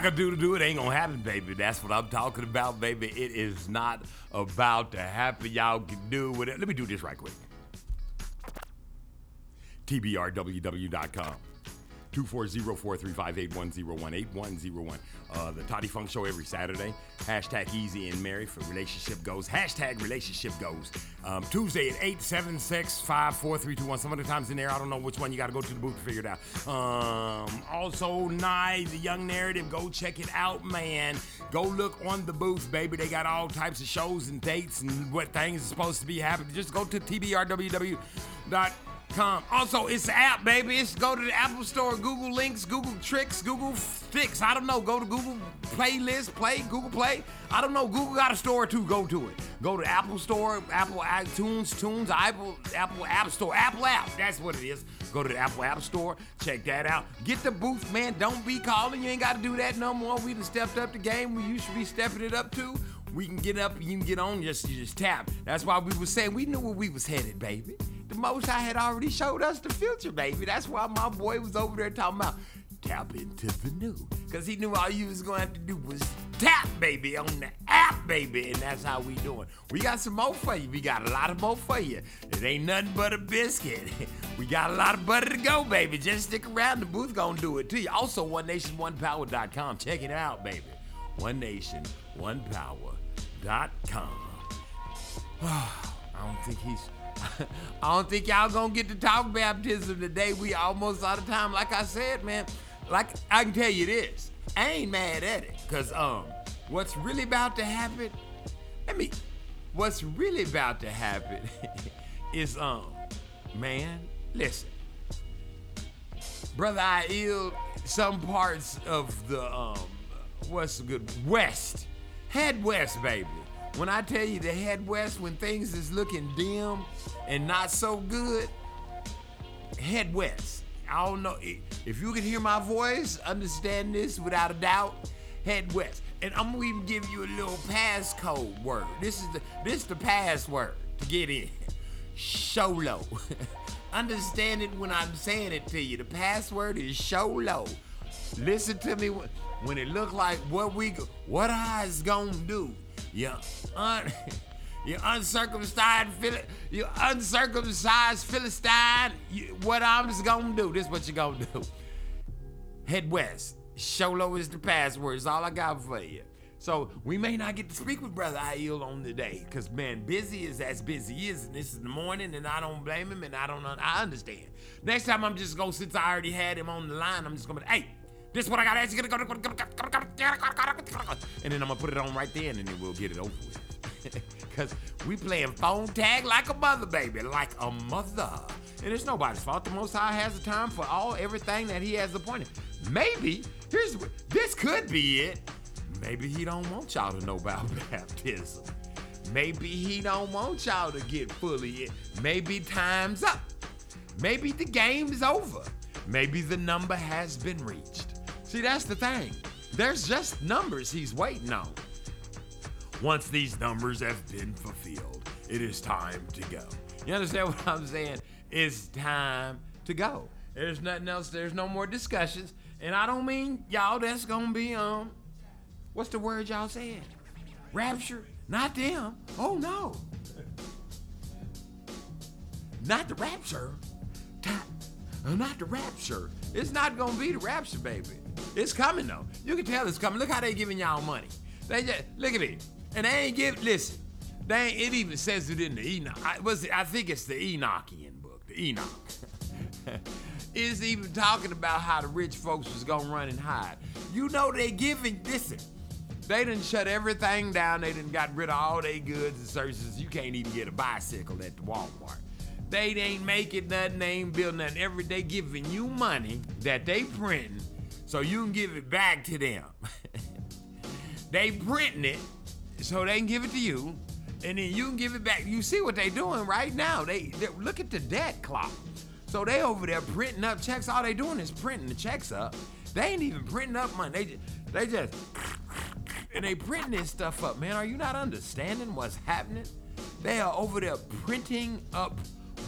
cock-a-doodle-doo, it ain't gonna happen, baby. That's what I'm talking about, baby. It is not about to happen. Y'all can do with it. Let me do this right quick. TBRWW.com. 240-435-8101, 8101. Uh, the Toddy Funk Show every Saturday. Hashtag Easy and Merry for Relationship Goes. Hashtag Relationship Goes. Um, Tuesday at 8, 7, 6, 5, 4, 3, 2, 1. Some of the times in there, I don't know which one. You got to go to the booth to figure it out. Um, also, Nye, the Young Narrative. Go check it out, man. Go look on the booth, baby. They got all types of shows and dates and what things are supposed to be happening. Just go to TBRWW.com. Also, it's app, baby. It's go to the Apple Store, Google Links, Google Tricks, Google Fix. I don't know. Go to Google Playlist, Play, Google Play. I don't know. Google got a store too. Go to it. Go to Apple Store, Apple iTunes, Tunes, Apple, Apple App Store, Apple App. That's what it is. Go to the Apple App Store. Check that out. Get the booth, man. Don't be calling. You ain't got to do that no more. We done stepped up the game. We used to be stepping it up too. We can get up, you can get on, just you just tap. That's why we was saying we knew where we was headed, baby. The most I had already showed us the future, baby. That's why my boy was over there talking about tap into the new. Cause he knew all you was gonna have to do was tap, baby, on the app, baby. And that's how we doing. We got some more for you. We got a lot of more for you. It ain't nothing but a biscuit. [laughs] we got a lot of butter to go, baby. Just stick around. The booth gonna do it to you. Also, OneNationOnePower.com. Check it out, baby. One Nation, One Power.com. [sighs] I don't think he's. [laughs] I don't think y'all gonna get to talk baptism today. We almost out of time. Like I said, man. Like I can tell you this, I ain't mad at it, cause um, what's really about to happen? Let me. What's really about to happen [laughs] is um, man, listen, brother, I ill some parts of the um, what's the good west, head west, baby. When I tell you to head west when things is looking dim and not so good, head west. I don't know if you can hear my voice, understand this without a doubt. Head west, and I'm gonna even give you a little passcode word. This is the this is the password to get in. Sholo. [laughs] understand it when I'm saying it to you. The password is Sholo. Listen to me when, it look like what we what I's gonna do. You un, [laughs] you uncircumcised Phil, you uncircumcised Philistine. You, what I'm just gonna do. This what you gonna do. Head west. Sholo is the password. It's all I got for you. So we may not get to speak with Brother Aiel on the day, cause man, busy is as busy is, and this is the morning, and I don't blame him, and I don't, I understand. Next time I'm just gonna, since I already had him on the line, I'm just gonna, hey, this is what I got to ask you. And then I'm gonna put it on right then, and then we'll get it over with. [laughs] Cause we playing phone tag like a mother, baby, like a mother. And it's nobody's fault. The Most High has the time for all everything that He has appointed. Maybe here's this could be it. Maybe He don't want y'all to know about [laughs] baptism. Maybe He don't want y'all to get fully in. Maybe time's up. Maybe the game is over. Maybe the number has been reached. See, that's the thing. There's just numbers he's waiting on. Once these numbers have been fulfilled, it is time to go. You understand [laughs] what I'm saying? It's time to go. There's nothing else. There's no more discussions. And I don't mean y'all that's gonna be um what's the word y'all saying? Rapture? Not them. Oh no. Not the rapture. Uh, Not the rapture. It's not gonna be the rapture, baby. It's coming though. You can tell it's coming. Look how they giving y'all money. They just look at it, and they ain't give. Listen, they ain't, it even says it in the Enoch. I, was it, I think it's the Enochian book, the Enoch. [laughs] it's even talking about how the rich folks was gonna run and hide. You know they giving. Listen, they didn't shut everything down. They didn't got rid of all their goods and services. You can't even get a bicycle at the Walmart. They ain't making nothing, they ain't building nothing. Every day giving you money that they printing so you can give it back to them. [laughs] they printing it so they can give it to you, and then you can give it back. You see what they're doing right now? They, look at the debt clock. So they over there printing up checks. All they doing is printing the checks up. They ain't even printing up money. They just, they just and they printing this stuff up. Man, are you not understanding what's happening? They are over there printing up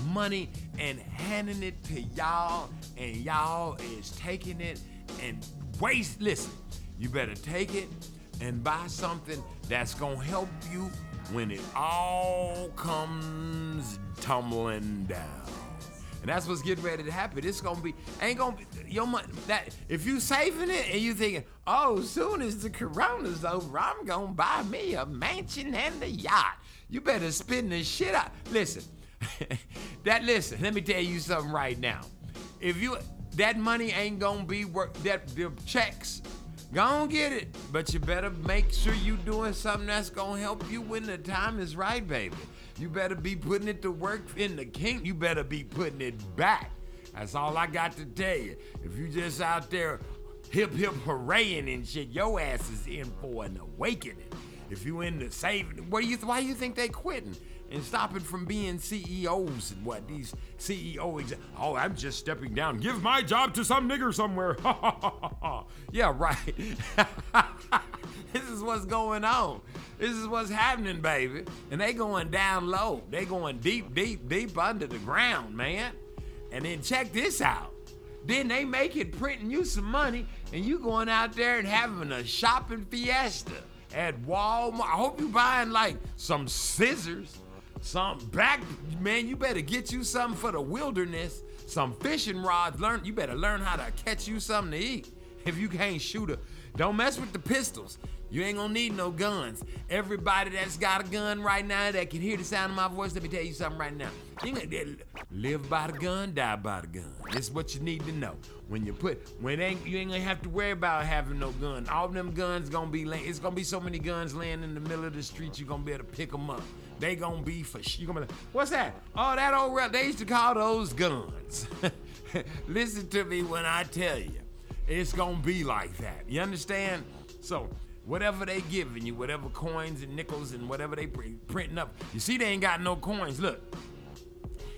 money and handing it to y'all, and y'all is taking it and waste. Listen, you better take it and buy something that's gonna help you when it all comes tumbling down. And that's what's getting ready to happen. It's gonna be ain't gonna be your money that if you saving it and you thinking, oh, soon as the corona's over, I'm gonna buy me a mansion and a yacht. You better spend the shit out. Listen, [laughs] that listen, let me tell you something right now. If you that money ain't gonna be worth that the checks, go on get it. But you better make sure you doing something that's gonna help you when the time is right, baby. You better be putting it to work in the king. You better be putting it back. That's all I got to tell you. If you just out there hip hip hooraying and shit, your ass is in for an awakening. If you in the saving, do you? Why you think they quitting and stopping from being CEOs and what these CEO? Ex- oh, I'm just stepping down. Give my job to some nigger somewhere. [laughs] yeah, right. [laughs] this is what's going on. This is what's happening, baby. And they going down low. They going deep, deep, deep under the ground, man. And then check this out. Then they make it printing you some money, and you going out there and having a shopping fiesta at Walmart. I hope you buying like some scissors, some back man. You better get you something for the wilderness, some fishing rods. Learn you better learn how to catch you something to eat. [laughs] If you can't shoot a, don't mess with the pistols. You ain't gonna need no guns. Everybody that's got a gun right now that can hear the sound of my voice, let me tell you something right now. Live by the gun, die by the gun. It's what you need to know. When you put, when ain't you ain't gonna have to worry about having no gun. All them guns gonna be, it's gonna be so many guns laying in the middle of the street. You gonna be able to pick them up. They gonna be for sh- you gonna be like, what's that? Oh, that old rel- they used to call those guns. [laughs] Listen to me when I tell you, it's gonna be like that. You understand? So whatever they giving you, whatever coins and nickels and whatever they pr- printing up, you see they ain't got no coins. Look,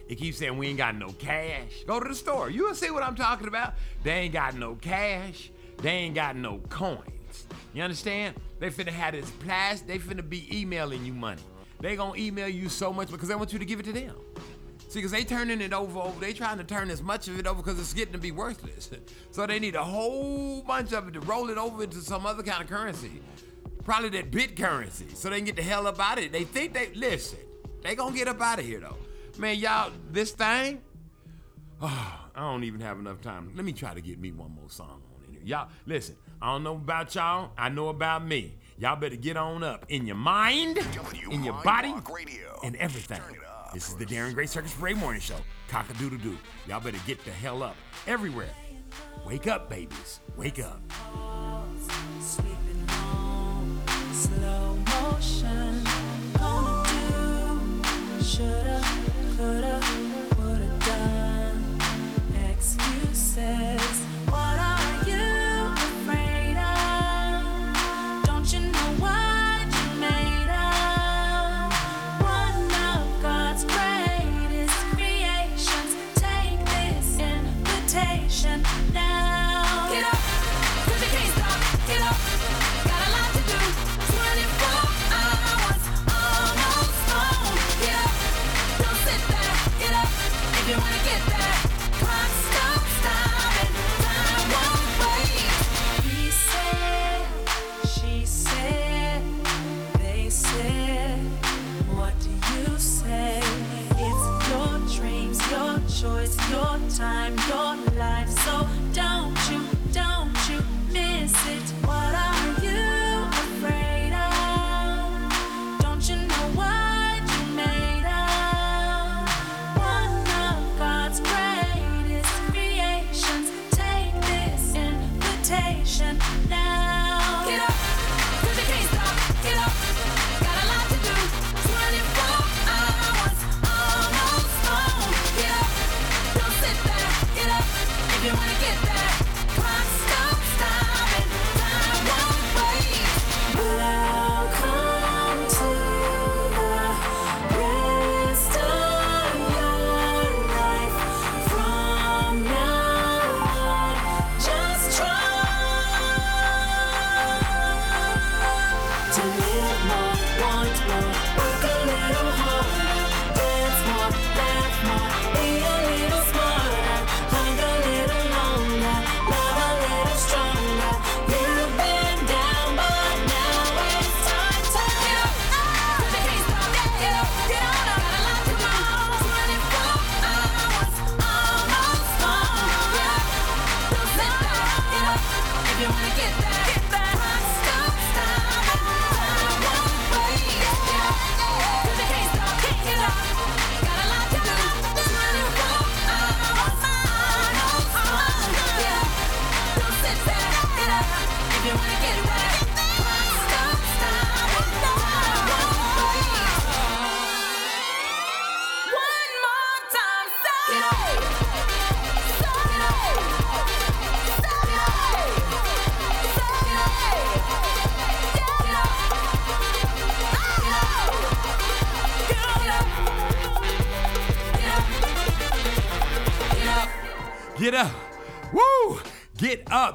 it keeps saying we ain't got no cash. Go to the store. You'll see what I'm talking about. They ain't got no cash. They ain't got no coins. You understand? They finna have this plastic. They finna be emailing you money. They gonna email you so much because they want you to give it to them. See, because they turning it over, over, they trying to turn as much of it over because it's getting to be worthless. So they need a whole bunch of it to roll it over into some other kind of currency. Probably that bit currency. So they can get the hell up out of it. They think they, listen, they gonna get up out of here though. Man, y'all, this thing, oh, [sighs] I don't even have enough time. Let me try to get me one more song on in here. Y'all, listen, I don't know about y'all, I know about me. Y'all better get on up in your mind, in your body, and everything. This is the Darren Gray Circus Parade Morning Show. Cock a doodle doo. Y'all better get the hell up everywhere. Wake up, babies. Wake up. Sweeping home, slow motion. Gonna do, shoulda, coulda, woulda done. Excuses.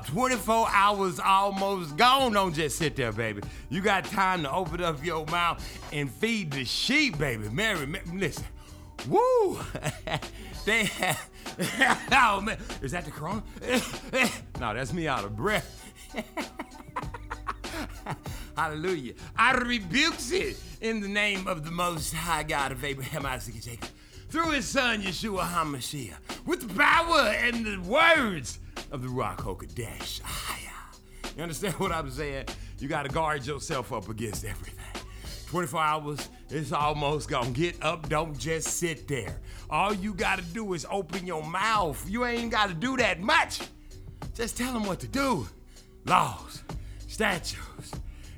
24 hours almost gone. Don't just sit there, baby. You got time to open up your mouth and feed the sheep, baby. Mary, Ma- listen. Woo! [laughs] they have. [laughs] oh, man. Is that the corona? [laughs] no, that's me out of breath. Hallelujah. I rebukes it in the name of the Most High God of Abraham, Isaac, and Jacob. Through his son, Yeshua HaMashiach, with the power and the words of the Rock. Ahaya. You understand what I'm saying? You got to guard yourself up against everything. 24 hours, it's almost gone. Get up, don't just sit there. All you got to do is open your mouth. You ain't got to do that much. Just tell them what to do. Laws, statutes,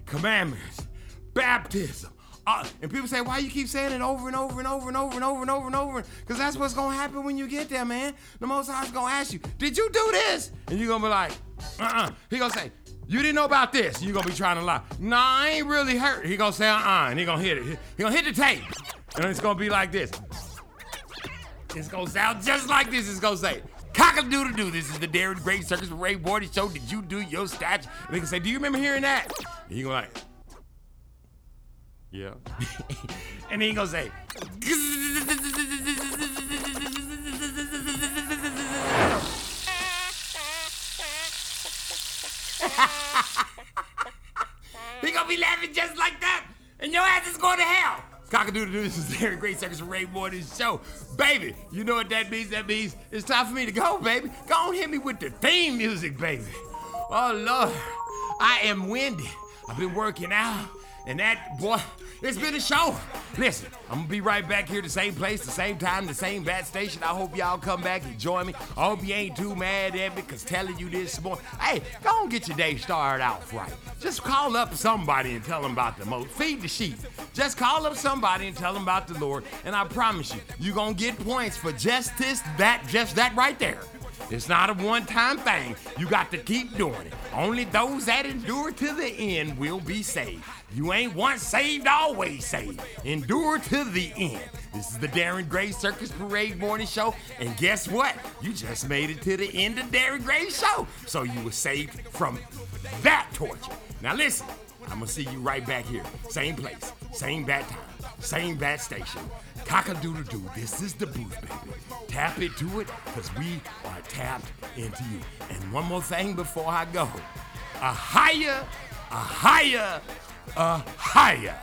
commandments, baptism. Uh, and people say, why you keep saying it over and over and over and over and over and over and over? Because that's what's gonna happen when you get there, man. The Most High's gonna ask you, did you do this? And you're gonna be like, uh-uh. He gonna say, you didn't know about this. You're gonna be trying to lie. Nah, I ain't really hurt. He gonna say, uh-uh, and he gonna hit it. He gonna hit the tape. And it's gonna be like this. It's gonna sound just like this. It's gonna say, cock-a-doodle doo. This is the Darren Gray Circus Parade Morning Show. Did you do your stats? And they can say, do you remember hearing that? And you gonna be like, yeah. and then he gonna say, [laughs] he gonna be laughing just like that, and your ass is going to hell. Cockadoodle doo, this is Darren Gray Circus Ray Morning Show. Baby, you know what that means? That means it's time for me to go, baby. Go on, hit me with the theme music, baby. Oh, Lord. I am winded. I've been working out, and that, boy, it's been a show. Listen, I'm gonna be right back here, the same place, the same time, the same bat station. I hope y'all come back and join me. I hope you ain't too mad at me, cause telling you this morning, hey, go on get your day started out right. Just call up somebody and tell them about the most. Feed the sheep. Just call up somebody and tell them about the Lord, and I promise you, you're gonna get points for just this, that, just that right there. It's not a one time thing. You got to keep doing it. Only those that endure to the end will be saved. You ain't once saved, always saved. Endure to the end. This is the Darren Gray Circus Parade Morning Show. And guess what? You just made it to the end of Darren Gray's show. So you were saved from that torture. Now listen, I'm to see you right back here. Same place, same bad time, same bat station. Cock a doodle doo. This is the booth, baby. Tap it, do it, because we are tapped into you. And one more thing before I go Ahaya, a higher, a higher.